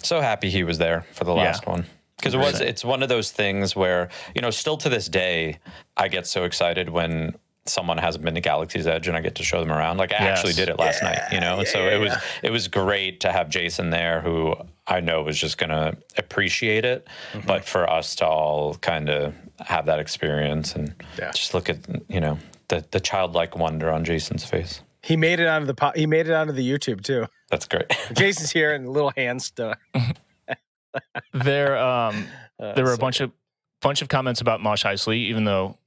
so happy he was there for the Yeah. last one. Because it was it's one of those things where you know still to this day i get so excited when someone hasn't been to galaxy's edge and i get to show them around. Like i actually did it last night you know? And so it was Yeah. it was great to have jason there who i know was just gonna appreciate it mm-hmm. but for us to all kind of have that experience and Yeah. just look at you know the the childlike wonder on jason's face. He made it onto the po- he made it onto the YouTube too. That's great Jason's here and little hand stuck. there um, there were a bunch of bunch of comments about Mosh Isley, even though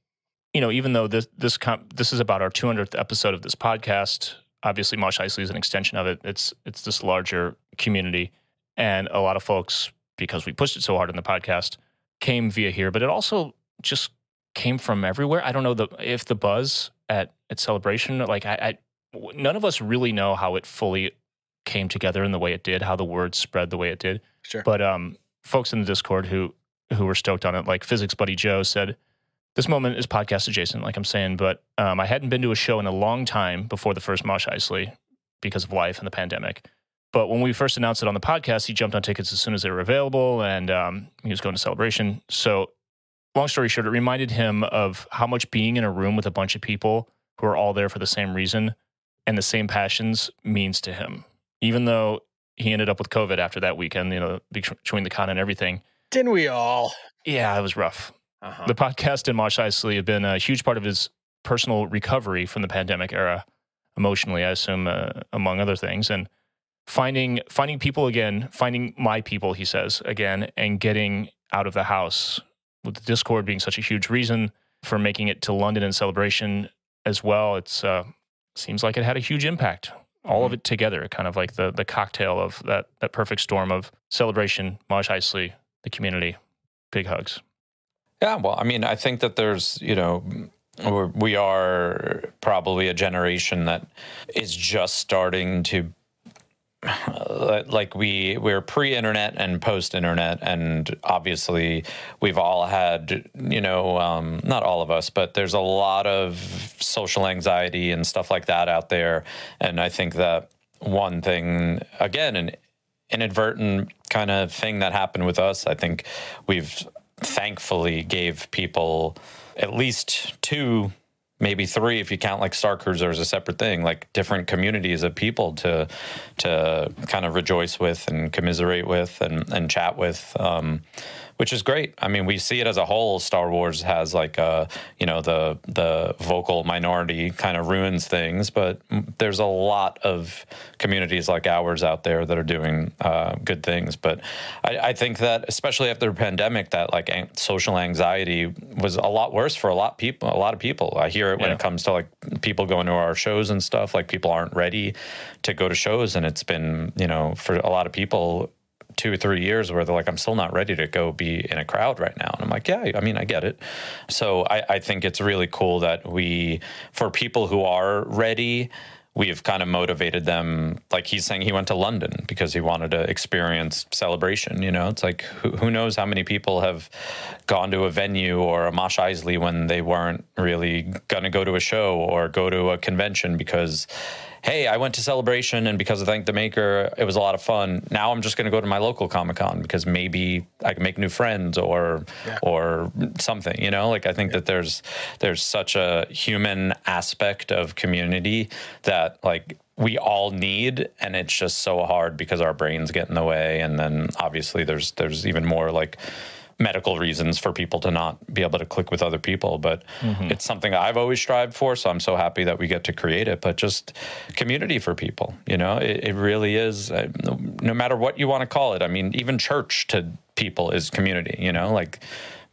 you know even though this this com- this is about our 200th episode of this podcast. Obviously, Mosh Isley is an extension of it. It's it's this larger community, and a lot of folks because we pushed it so hard in the podcast came via here, but it also just came from everywhere. I don't know the if the buzz at at celebration like I, I none of us really know how it fully came together in the way it did, how the word spread the way it did. Sure. But um, folks in the Discord who who were stoked on it, like Physics Buddy Joe said, this moment is podcast adjacent, like I'm saying, but um, I hadn't been to a show in a long time before the first Mosh Isley because of life and the pandemic. But when we first announced it on the podcast, he jumped on tickets as soon as they were available, and um, he was going to celebration. So, long story short, it reminded him of how much being in a room with a bunch of people who are all there for the same reason and the same passions means to him. Even though he ended up with COVID after that weekend, you know, between the con and everything. Didn't we all? Yeah, it was rough. Uh-huh. The podcast and Mosh Isley have been a huge part of his personal recovery from the pandemic era, emotionally, I assume, uh, among other things. And finding finding people again, finding my people, he says again, and getting out of the house. With the Discord being such a huge reason for making it to London in celebration as well, it's uh, seems like it had a huge impact. All of mm-hmm. it together, kind of like the the cocktail of that that perfect storm of celebration, Mosh Isley, the community, big hugs. Yeah, well, I mean, I think that there's, you know, we're, we are probably a generation that is just starting to like we we're pre-internet and post-internet and obviously we've all had you know um, not all of us but there's a lot of social anxiety and stuff like that out there. And i think that one thing again an inadvertent kind of thing that happened with us i think we've thankfully gave people at least two maybe three if you count like Star Cruiser as a separate thing, like different communities of people to to kind of rejoice with and commiserate with and, and chat with. Um, which is great. I mean, we see it as a whole. Star Wars has like a, you know, the the vocal minority kind of ruins things, but there's a lot of communities like ours out there that are doing uh, good things. But I, I, think that, especially after the pandemic, that like social anxiety was a lot worse for a lot people. A lot of people. I hear it when yeah. it comes to like people going to our shows and stuff. Like people aren't ready to go to shows, and it's been, you know, for a lot of people two or three years where they're like, I'm still not ready to go be in a crowd right now. And I'm like, yeah, I mean, I get it. So I, I think it's really cool that we, for people who are ready, we've kind of motivated them. Like he's saying he went to London because he wanted to experience celebration. You know, it's like who, who knows how many people have gone to a venue or a Mosh Isley when they weren't really going to go to a show or go to a convention because hey, I went to Celebration and because of Thank the Maker, it was a lot of fun. Now I'm just going to go to my local Comic Con because maybe I can make new friends or yeah. or something. You know, like I think yeah. that there's there's such a human aspect of community that like we all need and it's just so hard because our brains get in the way and then obviously there's there's even more like medical reasons for people to not be able to click with other people. But mm-hmm. it's something I've always strived for. So I'm so happy that we get to create it. But just community for people, you know, it, it really is. Uh, no, no matter what you want to call it. I mean, even church to people is community. You know, like.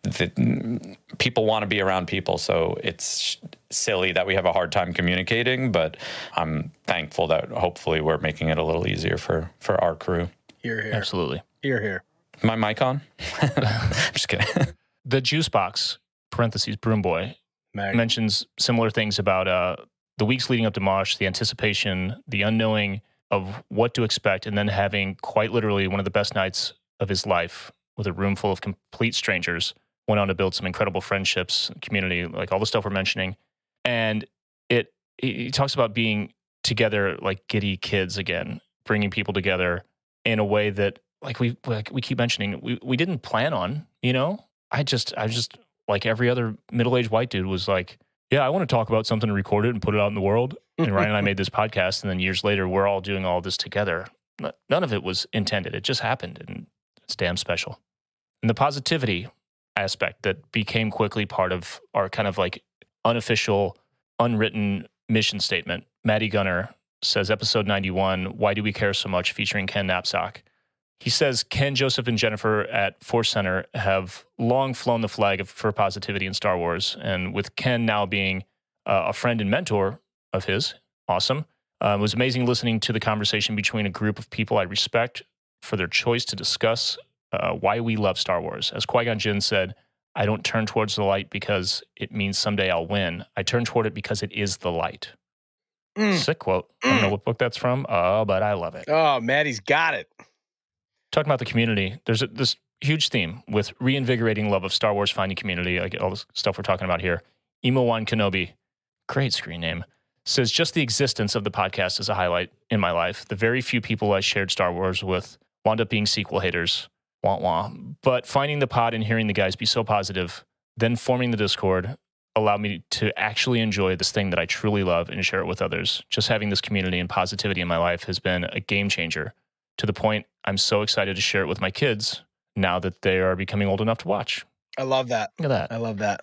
The, people want to be around people, so it's silly that we have a hard time communicating. But I'm thankful that hopefully we're making it a little easier for for our crew. Here, here, absolutely. Here, here my mic on? I'm just kidding. the juice box parentheses broom boy Mag. mentions similar things about uh, the weeks leading up to Mosh, the anticipation, the unknowing of what to expect, and then having quite literally one of the best nights of his life with a room full of complete strangers. Went on to build some incredible friendships, community, like all the stuff we're mentioning, and it. He talks about being together like giddy kids again, bringing people together in a way that like we like we keep mentioning, we we didn't plan on. You know, I just I just like every other middle aged white dude was like, yeah, I want to talk about something and record it and put it out in the world. And Ryan and I made this podcast, and then years later, we're all doing all this together. None of it was intended; it just happened, and it's damn special. And the positivity aspect that became quickly part of our kind of like unofficial, unwritten mission statement. Maddie Gunner says, episode 91, Why Do We Care So Much, featuring Ken Napzok. He says Ken, Joseph, and Jennifer at Force Center have long flown the flag of, for positivity in Star Wars. And with Ken now being uh, a friend and mentor of his, awesome. Uh, it was amazing listening to the conversation between a group of people I respect for their choice to discuss uh, why we love Star Wars. As Qui Gon Jinn said, I don't turn towards the light because it means someday I'll win. I turn toward it because it is the light. Mm. Sick quote. I don't know what book that's from, uh, but I love it. Oh, Maddie's got it. Talking about the community, there's a, this huge theme with reinvigorating love of Star Wars finding community, like all this stuff we're talking about here. Emo One Kenobi, great screen name, says just the existence of the podcast is a highlight in my life. The very few people I shared Star Wars with wound up being sequel haters. Wah wah. But finding the pod and hearing the guys be so positive, then forming the Discord allowed me to actually enjoy this thing that I truly love and share it with others. Just having this community and positivity in my life has been a game changer to the point I'm so excited to share it with my kids now that they are becoming old enough to watch. I love that. Look at that. I love that.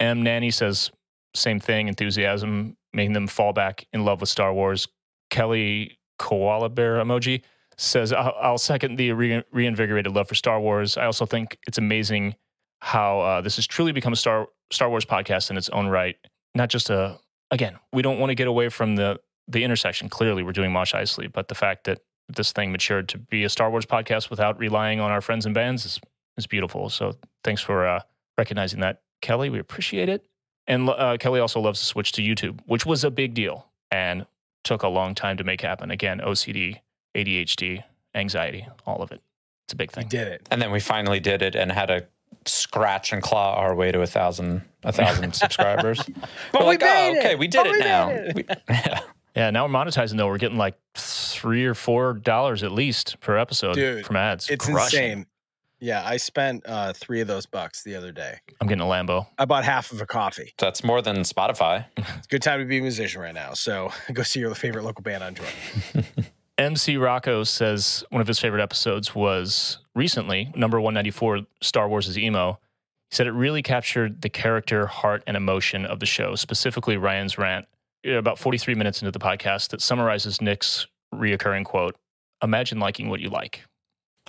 M Nanny says same thing, enthusiasm, making them fall back in love with Star Wars. Kelly Koala Bear emoji says, I'll, I'll second the re- reinvigorated love for Star Wars. I also think it's amazing how uh, this has truly become a Star Star Wars podcast in its own right. Not just a again, we don't want to get away from the the intersection. Clearly, we're doing Mosh Isley, but the fact that this thing matured to be a Star Wars podcast without relying on our friends and bands is is beautiful. So thanks for uh, recognizing that, Kelly. We appreciate it. And uh, Kelly also loves to switch to YouTube, which was a big deal and took a long time to make happen. Again, OCD, ADHD, anxiety, all of it. It's a big thing. We did it. And then we finally did it and had to scratch and claw our way to a thousand a thousand subscribers. But We're we like, made oh, it. okay, we did But it we now. made it. We- yeah. Yeah, now we're monetizing though. We're getting like three or four dollars at least per episode Dude, from ads. It's Crushing. insane. Yeah, I spent uh, three of those bucks the other day. I'm getting a Lambo. I bought half of a coffee. That's more than Spotify. It's a good time to be a musician right now. So go see your favorite local band on tour. MC Rocco says one of his favorite episodes was recently, number 194, Star Wars' is Emo. He said it really captured the character, heart, and emotion of the show, specifically Ryan's rant, about 43 minutes into the podcast, that summarizes Nick's reoccurring quote Imagine liking what you like.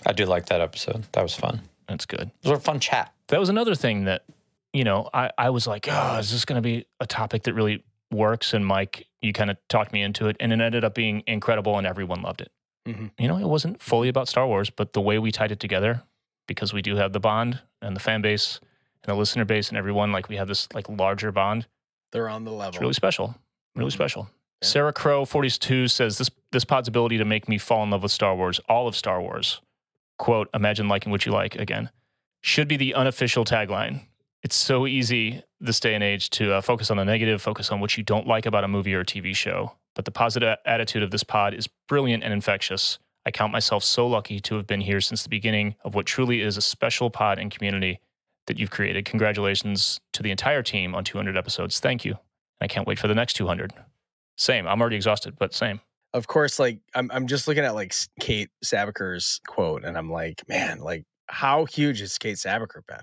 I do like that episode. That was fun. That's good. It was a fun chat. That was another thing that, you know, I, I was like, oh, is this going to be a topic that really works? And Mike, you kind of talked me into it, and it ended up being incredible, and everyone loved it. Mhm. You know, it wasn't fully about Star Wars, but the way we tied it together, because we do have the bond and the fan base and the listener base and everyone, like we have this like larger bond. They're on the level. It's really special. Really Mhm. special. Yeah. Sarah Crow 42 says this this pod's ability to make me fall in love with Star Wars, all of Star Wars. Quote, imagine liking what you like again. Should be the unofficial tagline. It's so easy this day and age to uh, focus on the negative, focus on what you don't like about a movie or a TV show. But the positive attitude of this pod is brilliant and infectious. I count myself so lucky to have been here since the beginning of what truly is a special pod and community that you've created. Congratulations to the entire team on 200 episodes. Thank you. I can't wait for the next 200. Same. I'm already exhausted, but same. of course, like I'm, I'm just looking at like Kate Sabicer's quote, and I'm like, man, like how huge has Kate Sabicer been?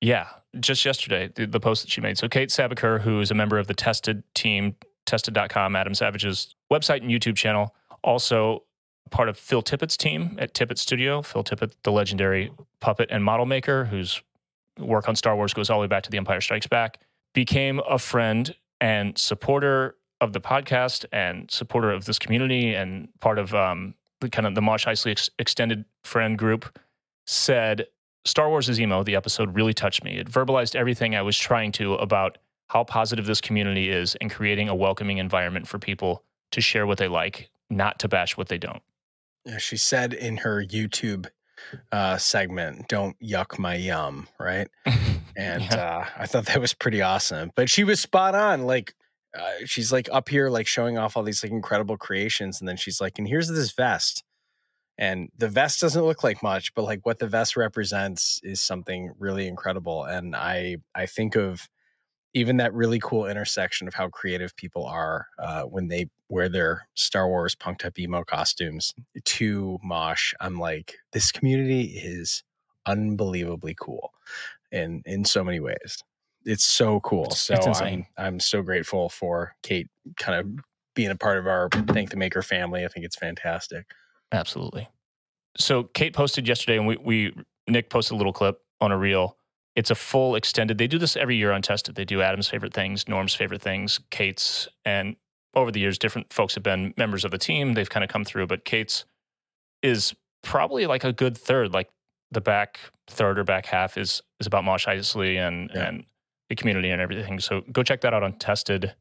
Yeah, just yesterday, the, the post that she made. So, Kate Sabicer, who is a member of the Tested team, tested.com, Adam Savage's website and YouTube channel, also part of Phil Tippett's team at Tippett Studio. Phil Tippett, the legendary puppet and model maker, whose work on Star Wars goes all the way back to The Empire Strikes Back, became a friend and supporter of the podcast and supporter of this community and part of um, the kind of the Mosh Isley ex- extended friend group. Said Star Wars is emo, the episode really touched me. It verbalized everything I was trying to about how positive this community is and creating a welcoming environment for people to share what they like, not to bash what they don't. Yeah, she said in her YouTube uh, segment, "Don't yuck my yum," right? And Yeah. uh, I thought that was pretty awesome. But she was spot on. Like uh, she's like up here, like showing off all these like incredible creations, and then she's like, "And here's this vest." And the vest doesn't look like much, but like what the vest represents is something really incredible. And I I think of even that really cool intersection of how creative people are uh, when they wear their Star Wars punked up emo costumes to Mosh. I'm like, this community is unbelievably cool in in so many ways. It's so cool. So I'm. I'm so grateful for Kate kind of being a part of our Thank the Maker family. I think it's fantastic. Absolutely. So Kate posted yesterday, and we, we Nick posted a little clip on a reel. It's a full extended. They do this every year on Tested. They do Adam's favorite things, Norm's favorite things, Kate's, and over the years, different folks have been members of the team. They've kind of come through, but Kate's is probably like a good third, like the back third or back half is is about Mosh Isley and Yeah. and the community and everything. So go check that out on Tested,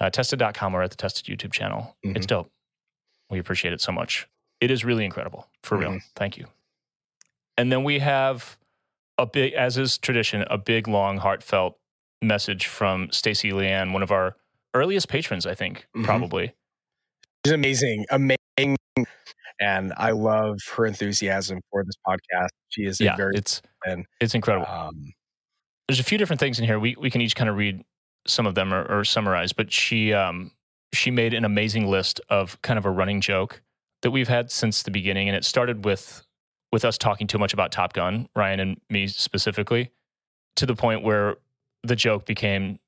uh, Tested.com or at the Tested YouTube channel. It's dope. We appreciate it so much. It is really incredible for real. Mhm. Thank you. And then we have a big, as is tradition, a big, long, heartfelt message from Stacy Leanne, one of our earliest patrons, I think, Mhm. probably. She's amazing, amazing, and I love her enthusiasm for this podcast. She is a Yeah, very it's and it's incredible. um, there's a few different things in here. We we can each kind of read some of them or, or summarize. But she um she made an amazing list of kind of a running joke that we've had since the beginning, and it started with with us talking too much about Top Gun, Ryan and me specifically, to the point where the joke became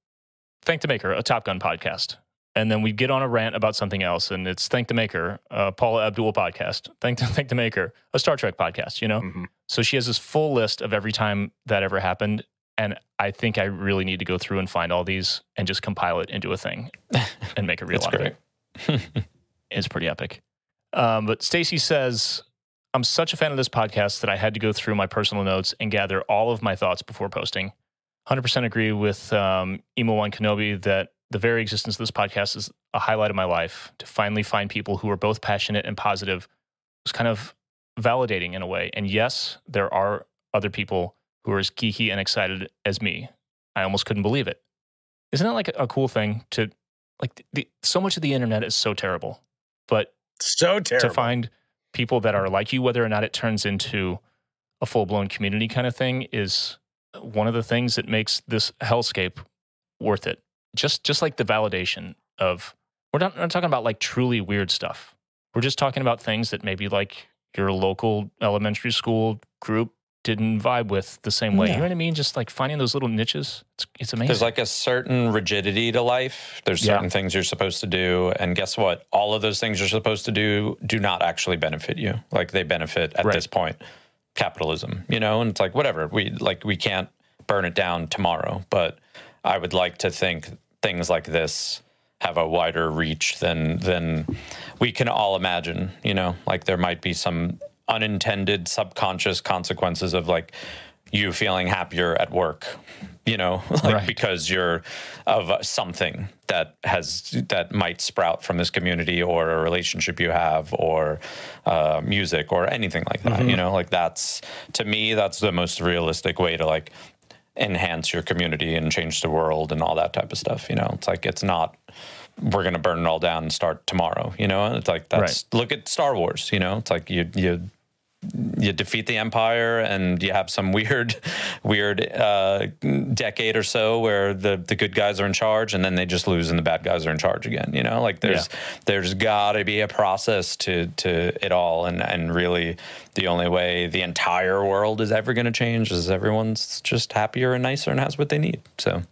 "Thank the Maker," a Top Gun podcast. And then we'd get on a rant about something else, and it's "Thank the Maker," a Paula Abdul podcast. Thank the, thank the Maker, a Star Trek podcast. You know, mhm. so she has this full list of every time that ever happened. And I think I really need to go through and find all these and just compile it into a thing and make a real That's out of it. It's pretty epic. Um, but Stacy says, I'm such a fan of this podcast that I had to go through my personal notes and gather all of my thoughts before posting. 100% agree with um, Emo One Kenobi that the very existence of this podcast is a highlight of my life. To finally find people who are both passionate and positive was kind of validating in a way. And yes, there are other people who are as geeky and excited as me. I almost couldn't believe it. Isn't that like a, a cool thing to like the, so much of the internet is so terrible, but so terrible. to find people that are like you, whether or not it turns into a full blown community kind of thing, is one of the things that makes this hellscape worth it. Just just like the validation of we're not, we're not talking about like truly weird stuff. We're just talking about things that maybe like your local elementary school group didn't vibe with the same way. You know what I mean? Just like finding those little niches. It's, it's amazing. There's like a certain rigidity to life. There's Yeah. certain things you're supposed to do. And guess what? All of those things you're supposed to do do not actually benefit you. Like they benefit at Right. this point capitalism, you know? And it's like, whatever. We like, we can't burn it down tomorrow. But I would like to think things like this have a wider reach than than we can all imagine you know like there might be some unintended subconscious consequences of like you feeling happier at work you know like Right. because you're of something that has that might sprout from this community or a relationship you have or uh, music or anything like that you know like that's to me that's the most realistic way to like enhance your community and change the world and all that type of stuff. You know, it's like it's not we're gonna burn it all down and start tomorrow. You know, it's like that's look at Star Wars. You know, it's like you you you defeat the empire and you have some weird weird uh, decade or so where the the good guys are in charge and then they just lose and the bad guys are in charge again you know? Like there's there's got to be a process to to it all and and really the only way the entire world is ever going to change is everyone's just happier and nicer and has what they need. So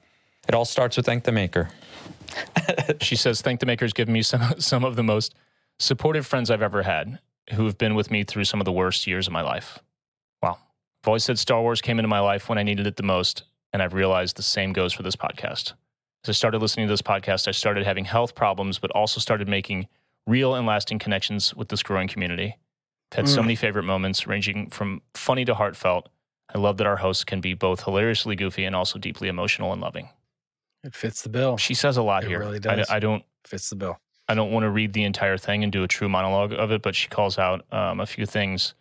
it all starts with thank the maker. She says, "Thank the makers given me some some of the most supportive friends I've ever had, who have been with me through some of the worst years of my life." Wow, I've always said Star Wars came into my life when I needed it the most, and I've realized the same goes for this podcast. As I started listening to this podcast, I started having health problems, but also started making real and lasting connections with this growing community. I've had so Mm. many favorite moments, ranging from funny to heartfelt. I love that our hosts can be both hilariously goofy and also deeply emotional and loving. It fits the bill. She says a lot It here. really I- does. I don't Fits the bill. I don't want to read the entire thing and do a true monologue of it, but she calls out um, a few things.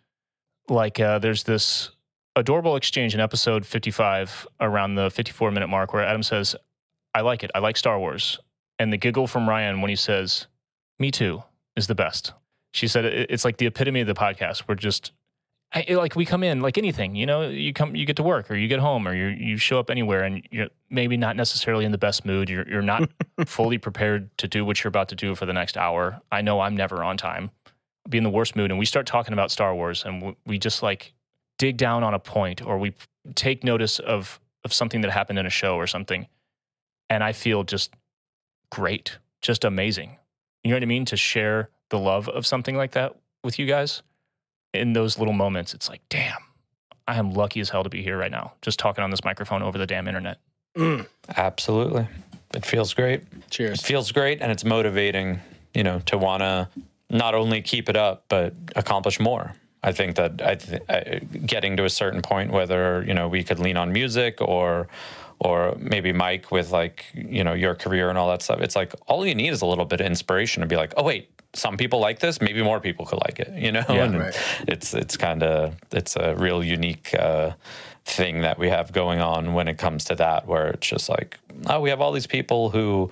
Like uh, there's this adorable exchange in episode 55 around the 54 minute mark where Adam says, I like it. I like Star Wars. And the giggle from Ryan when he says, Me too, is the best. She said it's like the epitome of the podcast. We're just I, it- like we come in like anything, you know, you come, you get to work or you get home or you you show up anywhere and you're maybe not necessarily in the best mood. You're you're not fully prepared to do what you're about to do for the next hour. I know I'm never on time. Be in the worst mood, and we start talking about Star Wars, and we- we just like dig down on a point, or we take notice of of something that happened in a show or something, and I feel just great, just amazing. You know what I mean? To share the love of something like that with you guys in those little moments, it's like, damn, I am lucky as hell to be here right now, just talking on this microphone over the damn internet. Mm. absolutely it feels great It Cheers. feels great and it's motivating, you know, to want to not only keep it up, but accomplish more. I think that I th- I, getting to a certain point, whether you know we could lean on music or or maybe Mike with like you know your career and all that stuff. It's like all you need is a little bit of inspiration to be like, oh wait, some people like this. Maybe more people could like it. You know, Yeah, and right. it's it's kind of it's a real unique. Uh, thing that we have going on when it comes to that where it's just like oh we have all these people who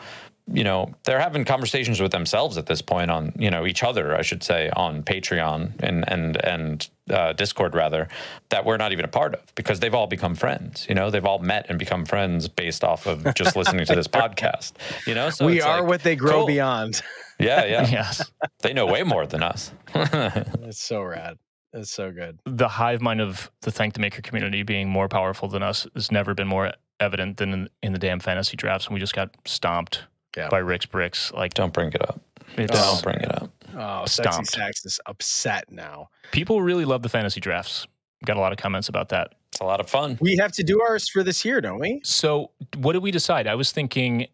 you know they're having conversations with themselves at this point on you know each other i should say on patreon and and and uh, discord rather that we're not even a part of because they've all become friends you know they've all met and become friends based off of just listening to this podcast you know so we it's are like, what they grow cool. beyond. yeah yeah Yes. they know way more than us It's so rad. It's so good. the hive mind of the Thank the Maker community being more powerful than us has never been more evident than in, in the damn fantasy drafts. And we just got stomped Yeah. by Rick's Bricks. Like, don't bring it up it's, don't bring it up Oh, sexy Stomped. sax is upset now. people really love the fantasy drafts. Got a lot of comments about that. it's a lot of fun We have to do ours for this year, don't we? So, what did we decide? I was thinking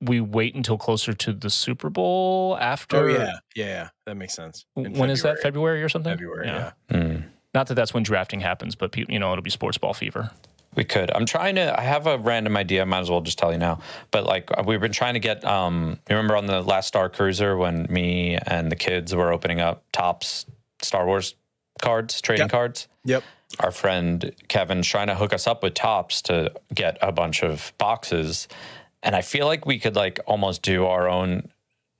we wait until closer to the Super Bowl after. Oh yeah, yeah, yeah. That makes sense. In When is that? February or something? February, yeah. Hmm. Not that that's when drafting happens, but you know it'll be sports ball fever. We could. I'm trying to. I have a random idea. I might as well just tell you now. But like, uh, we've been trying to get. Um, you remember on the last Star Cruiser when me and the kids were opening up Topps Star Wars cards, trading Yep. cards. Yep. Our friend Kevin's trying to hook us up with Topps to get a bunch of boxes, and I feel like we could like almost do our own.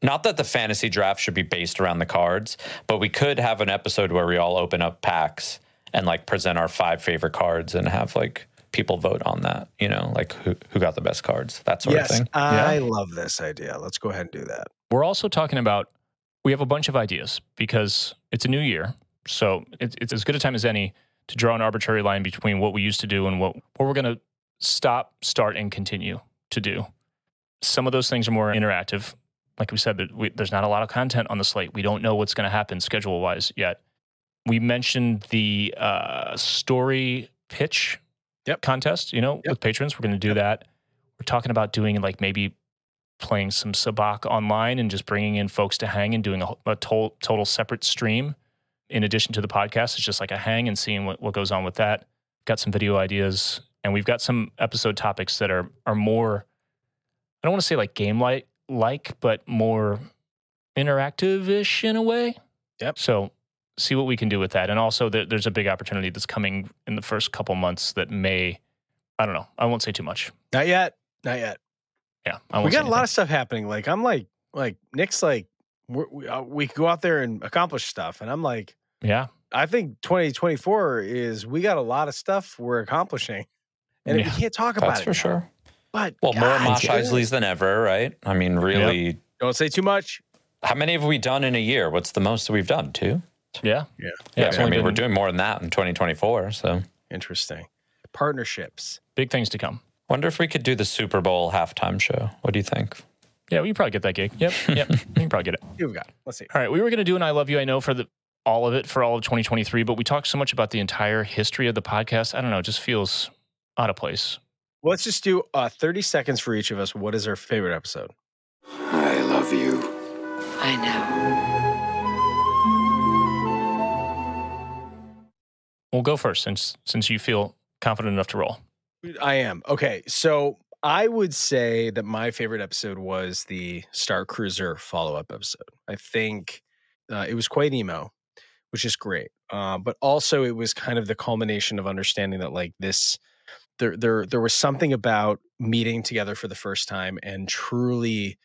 Not that the fantasy draft should be based around the cards, but we could have an episode where we all open up packs and like present our five favorite cards and have like people vote on that, you know, like who, who got the best cards, that sort of thing. Yes. I love this idea. Let's go ahead and do that. We're also talking about we have a bunch of ideas because it's a new year, so it, it's as good a time as any to draw an arbitrary line between what we used to do and what what we're going to stop, start, and continue to do. Some of those things are more interactive. Like we said, we, there's not a lot of content on the slate. We don't know what's going to happen schedule wise yet. We mentioned the uh, story pitch Yep. contest. You know, Yep. with patrons, we're going to do that. We're talking about doing like maybe playing some sabacc online and just bringing in folks to hang and doing a, a total, total separate stream in addition to the podcast. It's just like a hang and seeing what, what goes on with that. Got some video ideas and we've got some episode topics that are are more I don't want to say like game like like, but more interactive-ish in a way. Yep. So see what we can do with that. And also there, there's a big opportunity that's coming in the first couple months that may I don't know. I won't say too much. Not yet. Not yet. Yeah. I We won't say got a lot of stuff happening. Like I'm like like Nick's like we're, we uh, we could go out there and accomplish stuff, and I'm like Yeah. I think 2024 is we got a lot of stuff we're accomplishing, and Yeah. we can't talk about That's it for now. sure. But Well, more God, Mosh dude, Isleys than ever, right? I mean, really, Don't say too much. how many have we done in a year? What's the most that we've done? Two? Yeah. Yeah. Yeah. it's I only mean, we're doing more than that in 2024. So Interesting. Partnerships. big things to come. wonder if we could do the Super Bowl halftime show. What do you think? Yeah, we can probably get that gig. Yep. Yep. we can probably get it. Who we got? Let's see. All right. We were going to do an I Love You, I Know for the all of it for all of 2023, but we talked so much about the entire history of the podcast. I don't know. It just feels out of place. Well, let's just do uh, 30 seconds for each of us. What is our favorite episode? I love you. I know. We'll go first since since you feel confident enough to roll. I am. Okay. So I would say that my favorite episode was the Star Cruiser follow up episode. I think uh, it was quite emo, which is great. Uh, but also, it was kind of the culmination of understanding that, like, this. There, there, there was something about meeting together for the first time and truly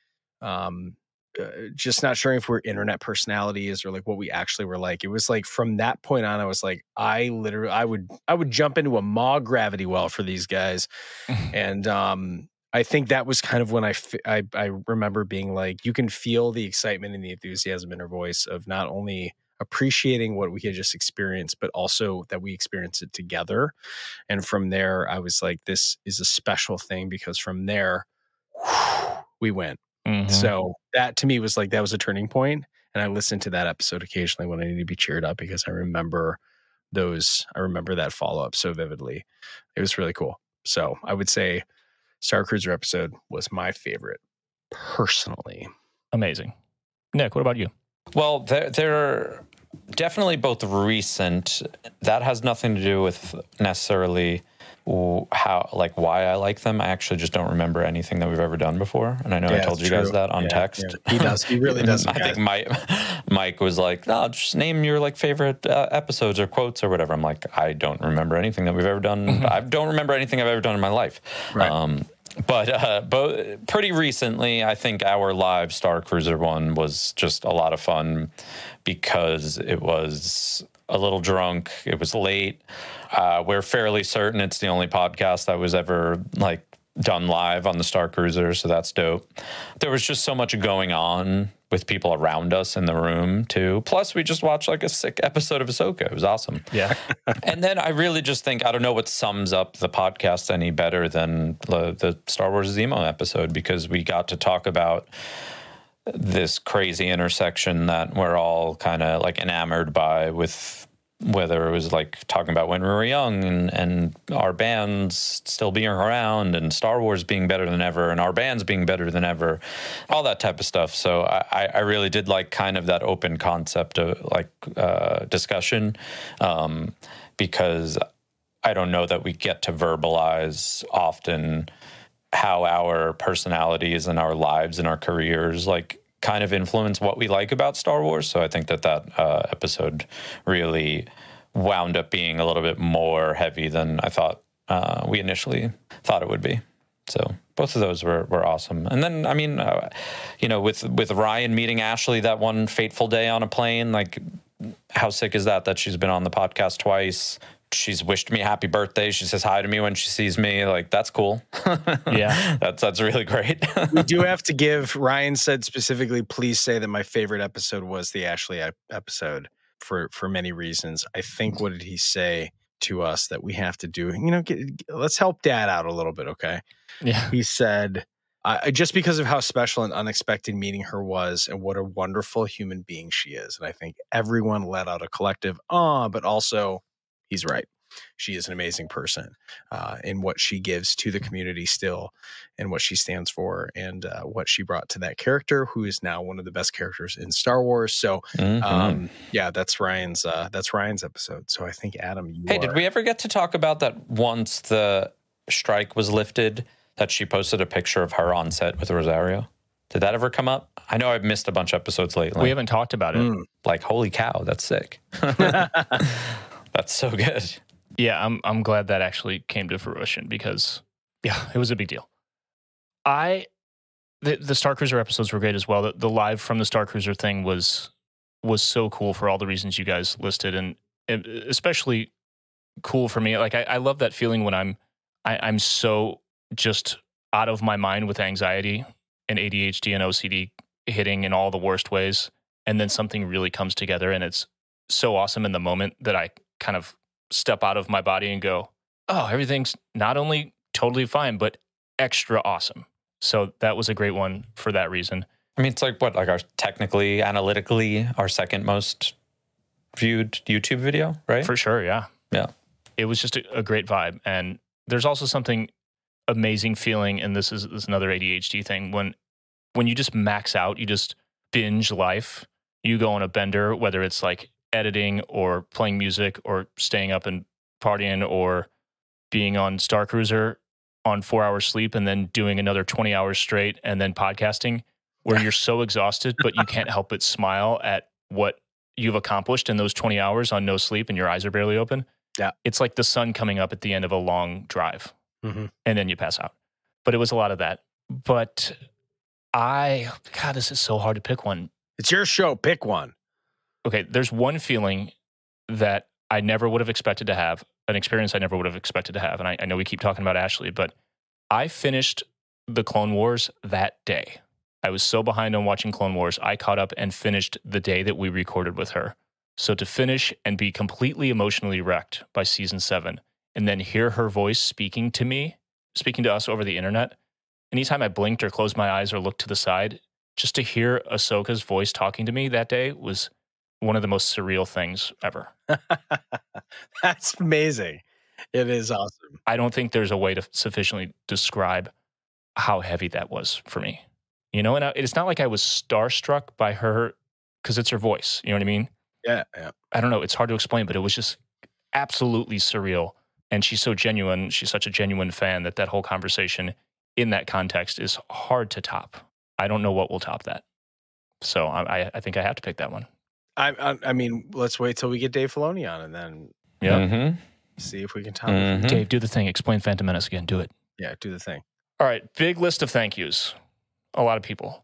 um, uh, just not sure if we're internet personalities or like what we actually were like. It was like from that point on, I was like, I literally, I would, I would jump into a maw gravity well for these guys, and um, I think that was kind of when I, I, I remember being like, you can feel the excitement and the enthusiasm in her voice of not only appreciating what we had just experienced, but also that we experienced it together. And from there, I was like, this is a special thing because from there, we went. Mhm. So that to me was like that was a turning point, and I listened to that episode occasionally when I need to be cheered up because I remember those. I remember that follow up so vividly. It was really cool. So I would say Star Cruiser episode was my favorite personally. amazing. Nick, what about you? Well, there, there. are definitely both recent. That has nothing to do with necessarily w- how like why I like them. I actually just don't remember anything that we've ever done before, and I know I told you guys that on Yeah, text. yeah. He does. He really does. I think Mike Mike was like, "No, just name your like favorite uh, episodes or quotes or whatever." I'm like, I don't remember anything that we've ever done. I don't remember anything I've ever done in my life. Right. Um, but uh, but pretty recently, I think our live Star Cruiser one was just a lot of fun because it was a little drunk. It was late. Uh, we're fairly certain it's the only podcast that was ever like done live on the Star Cruiser, so that's dope. There was just so much going on with people around us in the room too. Plus, we just watched like a sick episode of Ahsoka. It was awesome. Yeah. And then I really just think I don't know what sums up the podcast any better than the, the Star Wars Zemo episode because we got to talk about this crazy intersection that we're all kind of like enamored by with whether it was like talking about when we were young and, and our bands still being around and Star Wars being better than ever and our bands being better than ever, all that type of stuff. So I, I really did like kind of that open concept of like uh, discussion um, because I don't know that we get to verbalize often how our personalities and our lives and our careers like kind of influence what we like about Star Wars. So I think that that uh, episode really wound up being a little bit more heavy than I thought uh, we initially thought it would be. So both of those were, were awesome. And then I mean, uh, you know, with with Ryan meeting Ashley that one fateful day on a plane, like how sick is that that she's been on the podcast twice she's wished me happy birthday she says hi to me when she sees me like that's cool Yeah. that's that's really great we do have to give Ryan said specifically please say that my favorite episode was the Ashley episode for for many reasons. I think what did he say to us that we have to do? You know, get, let's help dad out a little bit, okay? Yeah. He said I, just because of how special and unexpected meeting her was and what a wonderful human being she is. And I think everyone let out a collective, ah, but also he's right. She is an amazing person uh, in what she gives to the community still and what she stands for and uh, what she brought to that character, who is now one of the best characters in Star Wars. So, Mhm. um, yeah, that's Ryan's. Uh, that's Ryan's episode. So I think Adam, you hey are, did we ever get to talk about that once the strike was lifted that she posted a picture of her on set with rosario did that ever come up i know i've missed a bunch of episodes lately We haven't talked about it. Mm. like holy cow that's sick that's so good Yeah, I'm I'm glad that actually came to fruition because yeah, it was a big deal. I the the Star Cruiser episodes were great as well. The, the live from the Star Cruiser thing was was so cool for all the reasons you guys listed, and, especially cool for me. Like I, I love that feeling when I'm I, I'm so just out of my mind with anxiety and ADHD and OCD hitting in all the worst ways, and then something really comes together, and it's so awesome in the moment that I kind of step out of my body and go, oh, everything's not only totally fine, but extra awesome. So that was a great one for that reason. I mean, it's like what, like our technically, analytically, our second most viewed YouTube video, right? For sure, yeah. Yeah. It was just a, a great vibe. And there's also something amazing feeling, and this is, this is another ADHD thing, when when you just max out, you just binge life, you go on a bender, whether it's like editing or playing music or staying up and partying or being on Star Cruiser on four hours sleep and then doing another 20 hours straight and then podcasting where you're so exhausted, but you can't help but smile at what you've accomplished in those 20 hours on no sleep and your eyes are barely open. Yeah. It's like the sun coming up at the end of a long drive Mhm. and then you pass out. But it was a lot of that. But I, God, this is so hard to pick one. It's your show. Pick one. Okay, there's one feeling that I never would have expected to have, an experience I never would have expected to have. And I, I know we keep talking about Ashley, but I finished the Clone Wars that day. I was so behind on watching Clone Wars, I caught up and finished the day that we recorded with her. So to finish and be completely emotionally wrecked by season seven, and then hear her voice speaking to me, speaking to us over the internet, anytime I blinked or closed my eyes or looked to the side, just to hear Ahsoka's voice talking to me that day was one of the most surreal things ever. That's amazing. It is awesome. I don't think there's a way to sufficiently describe how heavy that was for me. You know, and I, it's not like I was starstruck by her because it's her voice. You know what I mean? Yeah, yeah. I don't know. It's hard to explain, but it was just absolutely surreal. And she's so genuine. She's such a genuine fan that that whole conversation in that context is hard to top. I don't know what will top that. So I, I- I think I have to pick that one. I, I I mean, let's wait till we get Dave Filoni on and then Yeah. mm-hmm. see if we can top it. Mhm. Dave, do the thing. Explain Phantom Menace again. Do it. Yeah, do the thing. All right. Big list of thank yous. A lot of people.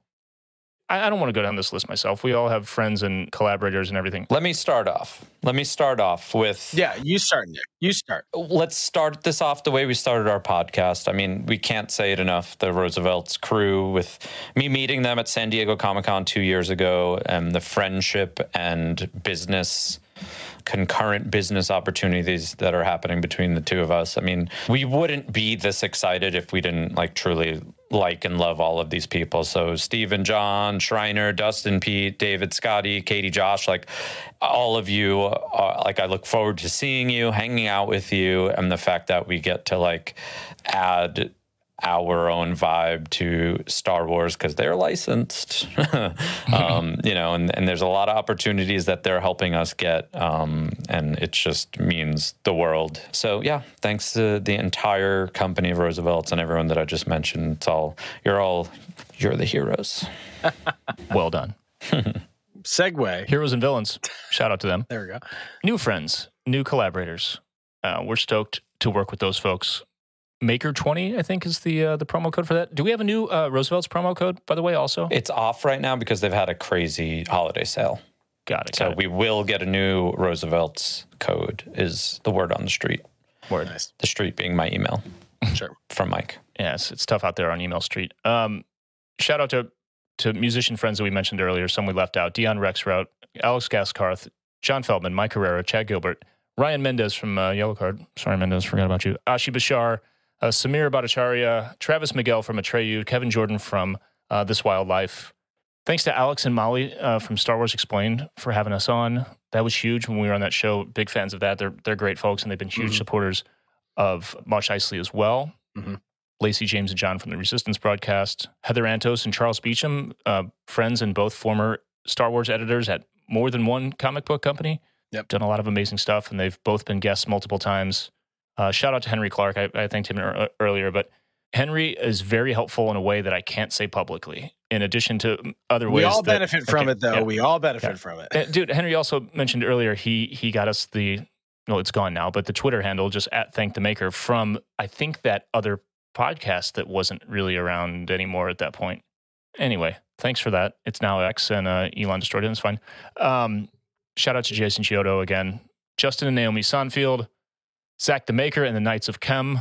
I, I don't want to go down this list myself. We all have friends and collaborators and everything. Let me start off. Let me start off with Yeah, you start, Nick. You start. let's start this off the way we started our podcast. I mean, we can't say it enough. The Roosevelt's crew, with me meeting them at San Diego Comic Con two years ago, and the friendship and business, concurrent business opportunities that are happening between the two of us. I mean, we wouldn't be this excited if we didn't like truly like and love all of these people. So Stephen, John, Schreiner, Dustin, Pete, David, Scotty, Katie, Josh, like all of you, uh, like I look forward to seeing you, hanging out with you, and the fact that we get to like add our own vibe to Star Wars because they're licensed, um, you know, and, and there's a lot of opportunities that they're helping us get, um, and it just means the world. So yeah, thanks to the entire company of Roosevelt's and everyone that I just mentioned. It's all you're all you're the heroes. Well done. Segue. Heroes and villains. Shout out to them. There we go. New friends, new collaborators. Uh, we're stoked to work with those folks. Maker twenty, I think, is the uh, the promo code for that. Do we have a new uh, Roosevelt's promo code, by the way? Also, It's off right now because they've had a crazy holiday sale. got it. So Got it. we will get a new Roosevelt's code. Is the word on the street? Word. Nice. The street being my email Sure. from Mike. Yeah, it's, it's tough out there on email street. Um, shout out to to musician friends that we mentioned earlier. Some we left out: Dion Rexroute, Alex Gaskarth, John Feldmann, Mike Herrera, Chad Gilbert, Ryan Mendez from uh, Yellowcard. Sorry, Mendez, forgot about you. Oshie Bichar, uh, Sameer Bhattacharya, Travis Miguel from Atreyu, Kevin Jordan from uh, This Wildlife. Thanks to Alex and Molly uh, from Star Wars Explained for having us on. That was huge when we were on that show. Big fans of that. They're they're great folks, and they've been huge Mhm. supporters of Mosh Isley as well. Mhm. Lacey James and John from the Resistance broadcast, Heather Antos and Charles Beacham, uh, friends and both former Star Wars editors at more than one comic book company. Yep. Done a lot of amazing stuff, and they've both been guests multiple times. Uh, shout out to Henry Clark. I, I thanked him ear- earlier, but Henry is very helpful in a way that I can't say publicly. In addition to other ways, We all that- benefit from okay, it, though. yeah. We all benefit Yeah. from it. Uh, dude, Henry also mentioned earlier he he got us the no, it's gone now, but the Twitter handle just at thank the maker from I think that other podcast that wasn't really around anymore at that point. Anyway, thanks for that. It's now X and uh, Elon destroyed it. It's fine. Um, shout out to Jason Chiodo again, Justin and Naomi Sonfield, Zach the Maker, and the Knights of Chem.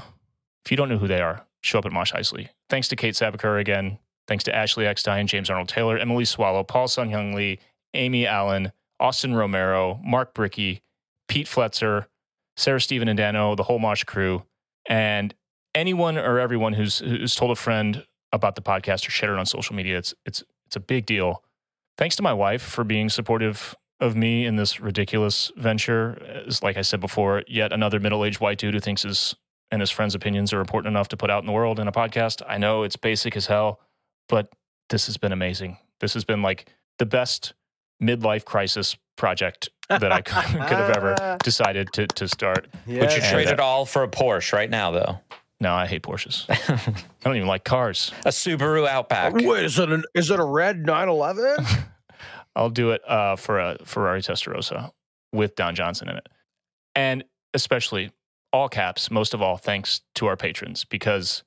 If you don't know who they are, show up at Mosh Isley. Thanks to Kate Sabicer again. Thanks to Ashley Eckstein, James Arnold Taylor, Emily Swallow, Paul Sun Hyung Lee, Amy Allen, Austin Romero, Mark Bricky, Pete Fletzer, Sarah Stephen and Dano, the whole Mosh crew, and anyone or everyone who's who's told a friend about the podcast or shared it on social media. It's it's it's a big deal. Thanks to my wife for being supportive of me in this ridiculous venture. As like I said before, yet another middle-aged white dude who thinks his and his friends' opinions are important enough to put out in the world in a podcast. I know it's basic as hell, but this has been amazing. This has been like the best midlife crisis project that I could, could have ever decided to to start. Would you And, trade uh, it all for a Porsche right now, though? No, I hate Porsches. I don't even like cars. A Subaru Outback. Wait, is it, an, is it a red 911? I'll do it uh, for a Ferrari Testarossa with Don Johnson in it. And especially all caps, most of all, thanks to our patrons, because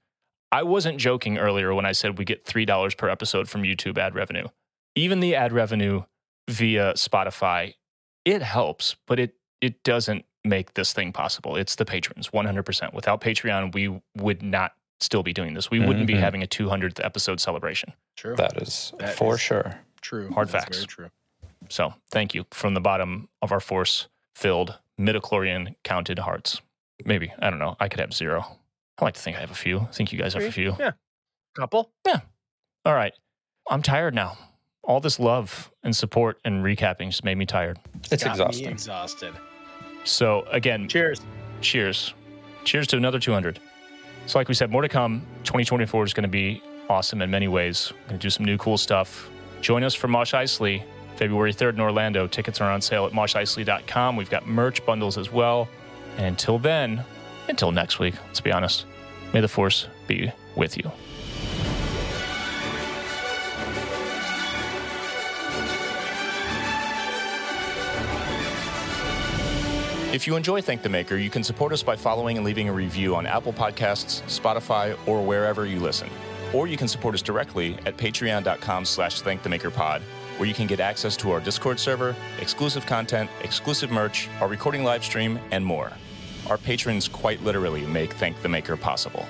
I wasn't joking earlier when I said we get $3 per episode from YouTube ad revenue. Even the ad revenue via Spotify, it helps, but it, it doesn't make this thing possible. It's the patrons, 100%. Without Patreon, we would not still be doing this. We wouldn't be Mhm. having a 200th episode celebration. True. That is That for is- sure. True. Hard That's facts. Very true. So thank you from the bottom of our force filled midichlorian counted hearts. Maybe. I don't know. I could have zero. I like to think I have a few. I think you guys have a few. Yeah. Couple? Yeah. All right. I'm tired now. All this love and support and recapping just made me tired. It's Got me exhausting. exhausted. So again, Cheers. cheers. Cheers to another 200. So, like we said, more to come. 2024 is going to be awesome in many ways. We're going to do some new cool stuff. Join us for Mosh Isley February 3rd in Orlando. Tickets are on sale at moshicely.com. We've got merch bundles as well. And until then, until next week, let's be honest, may the force be with you. If you enjoy Thank the Maker, you can support us by following and leaving a review on Apple Podcasts, Spotify, or wherever you listen. Or you can support us directly at patreon.com slash thankthemakerpod, where you can get access to our Discord server, exclusive content, exclusive merch, our recording live stream, and more. Our patrons quite literally make Thank the Maker possible.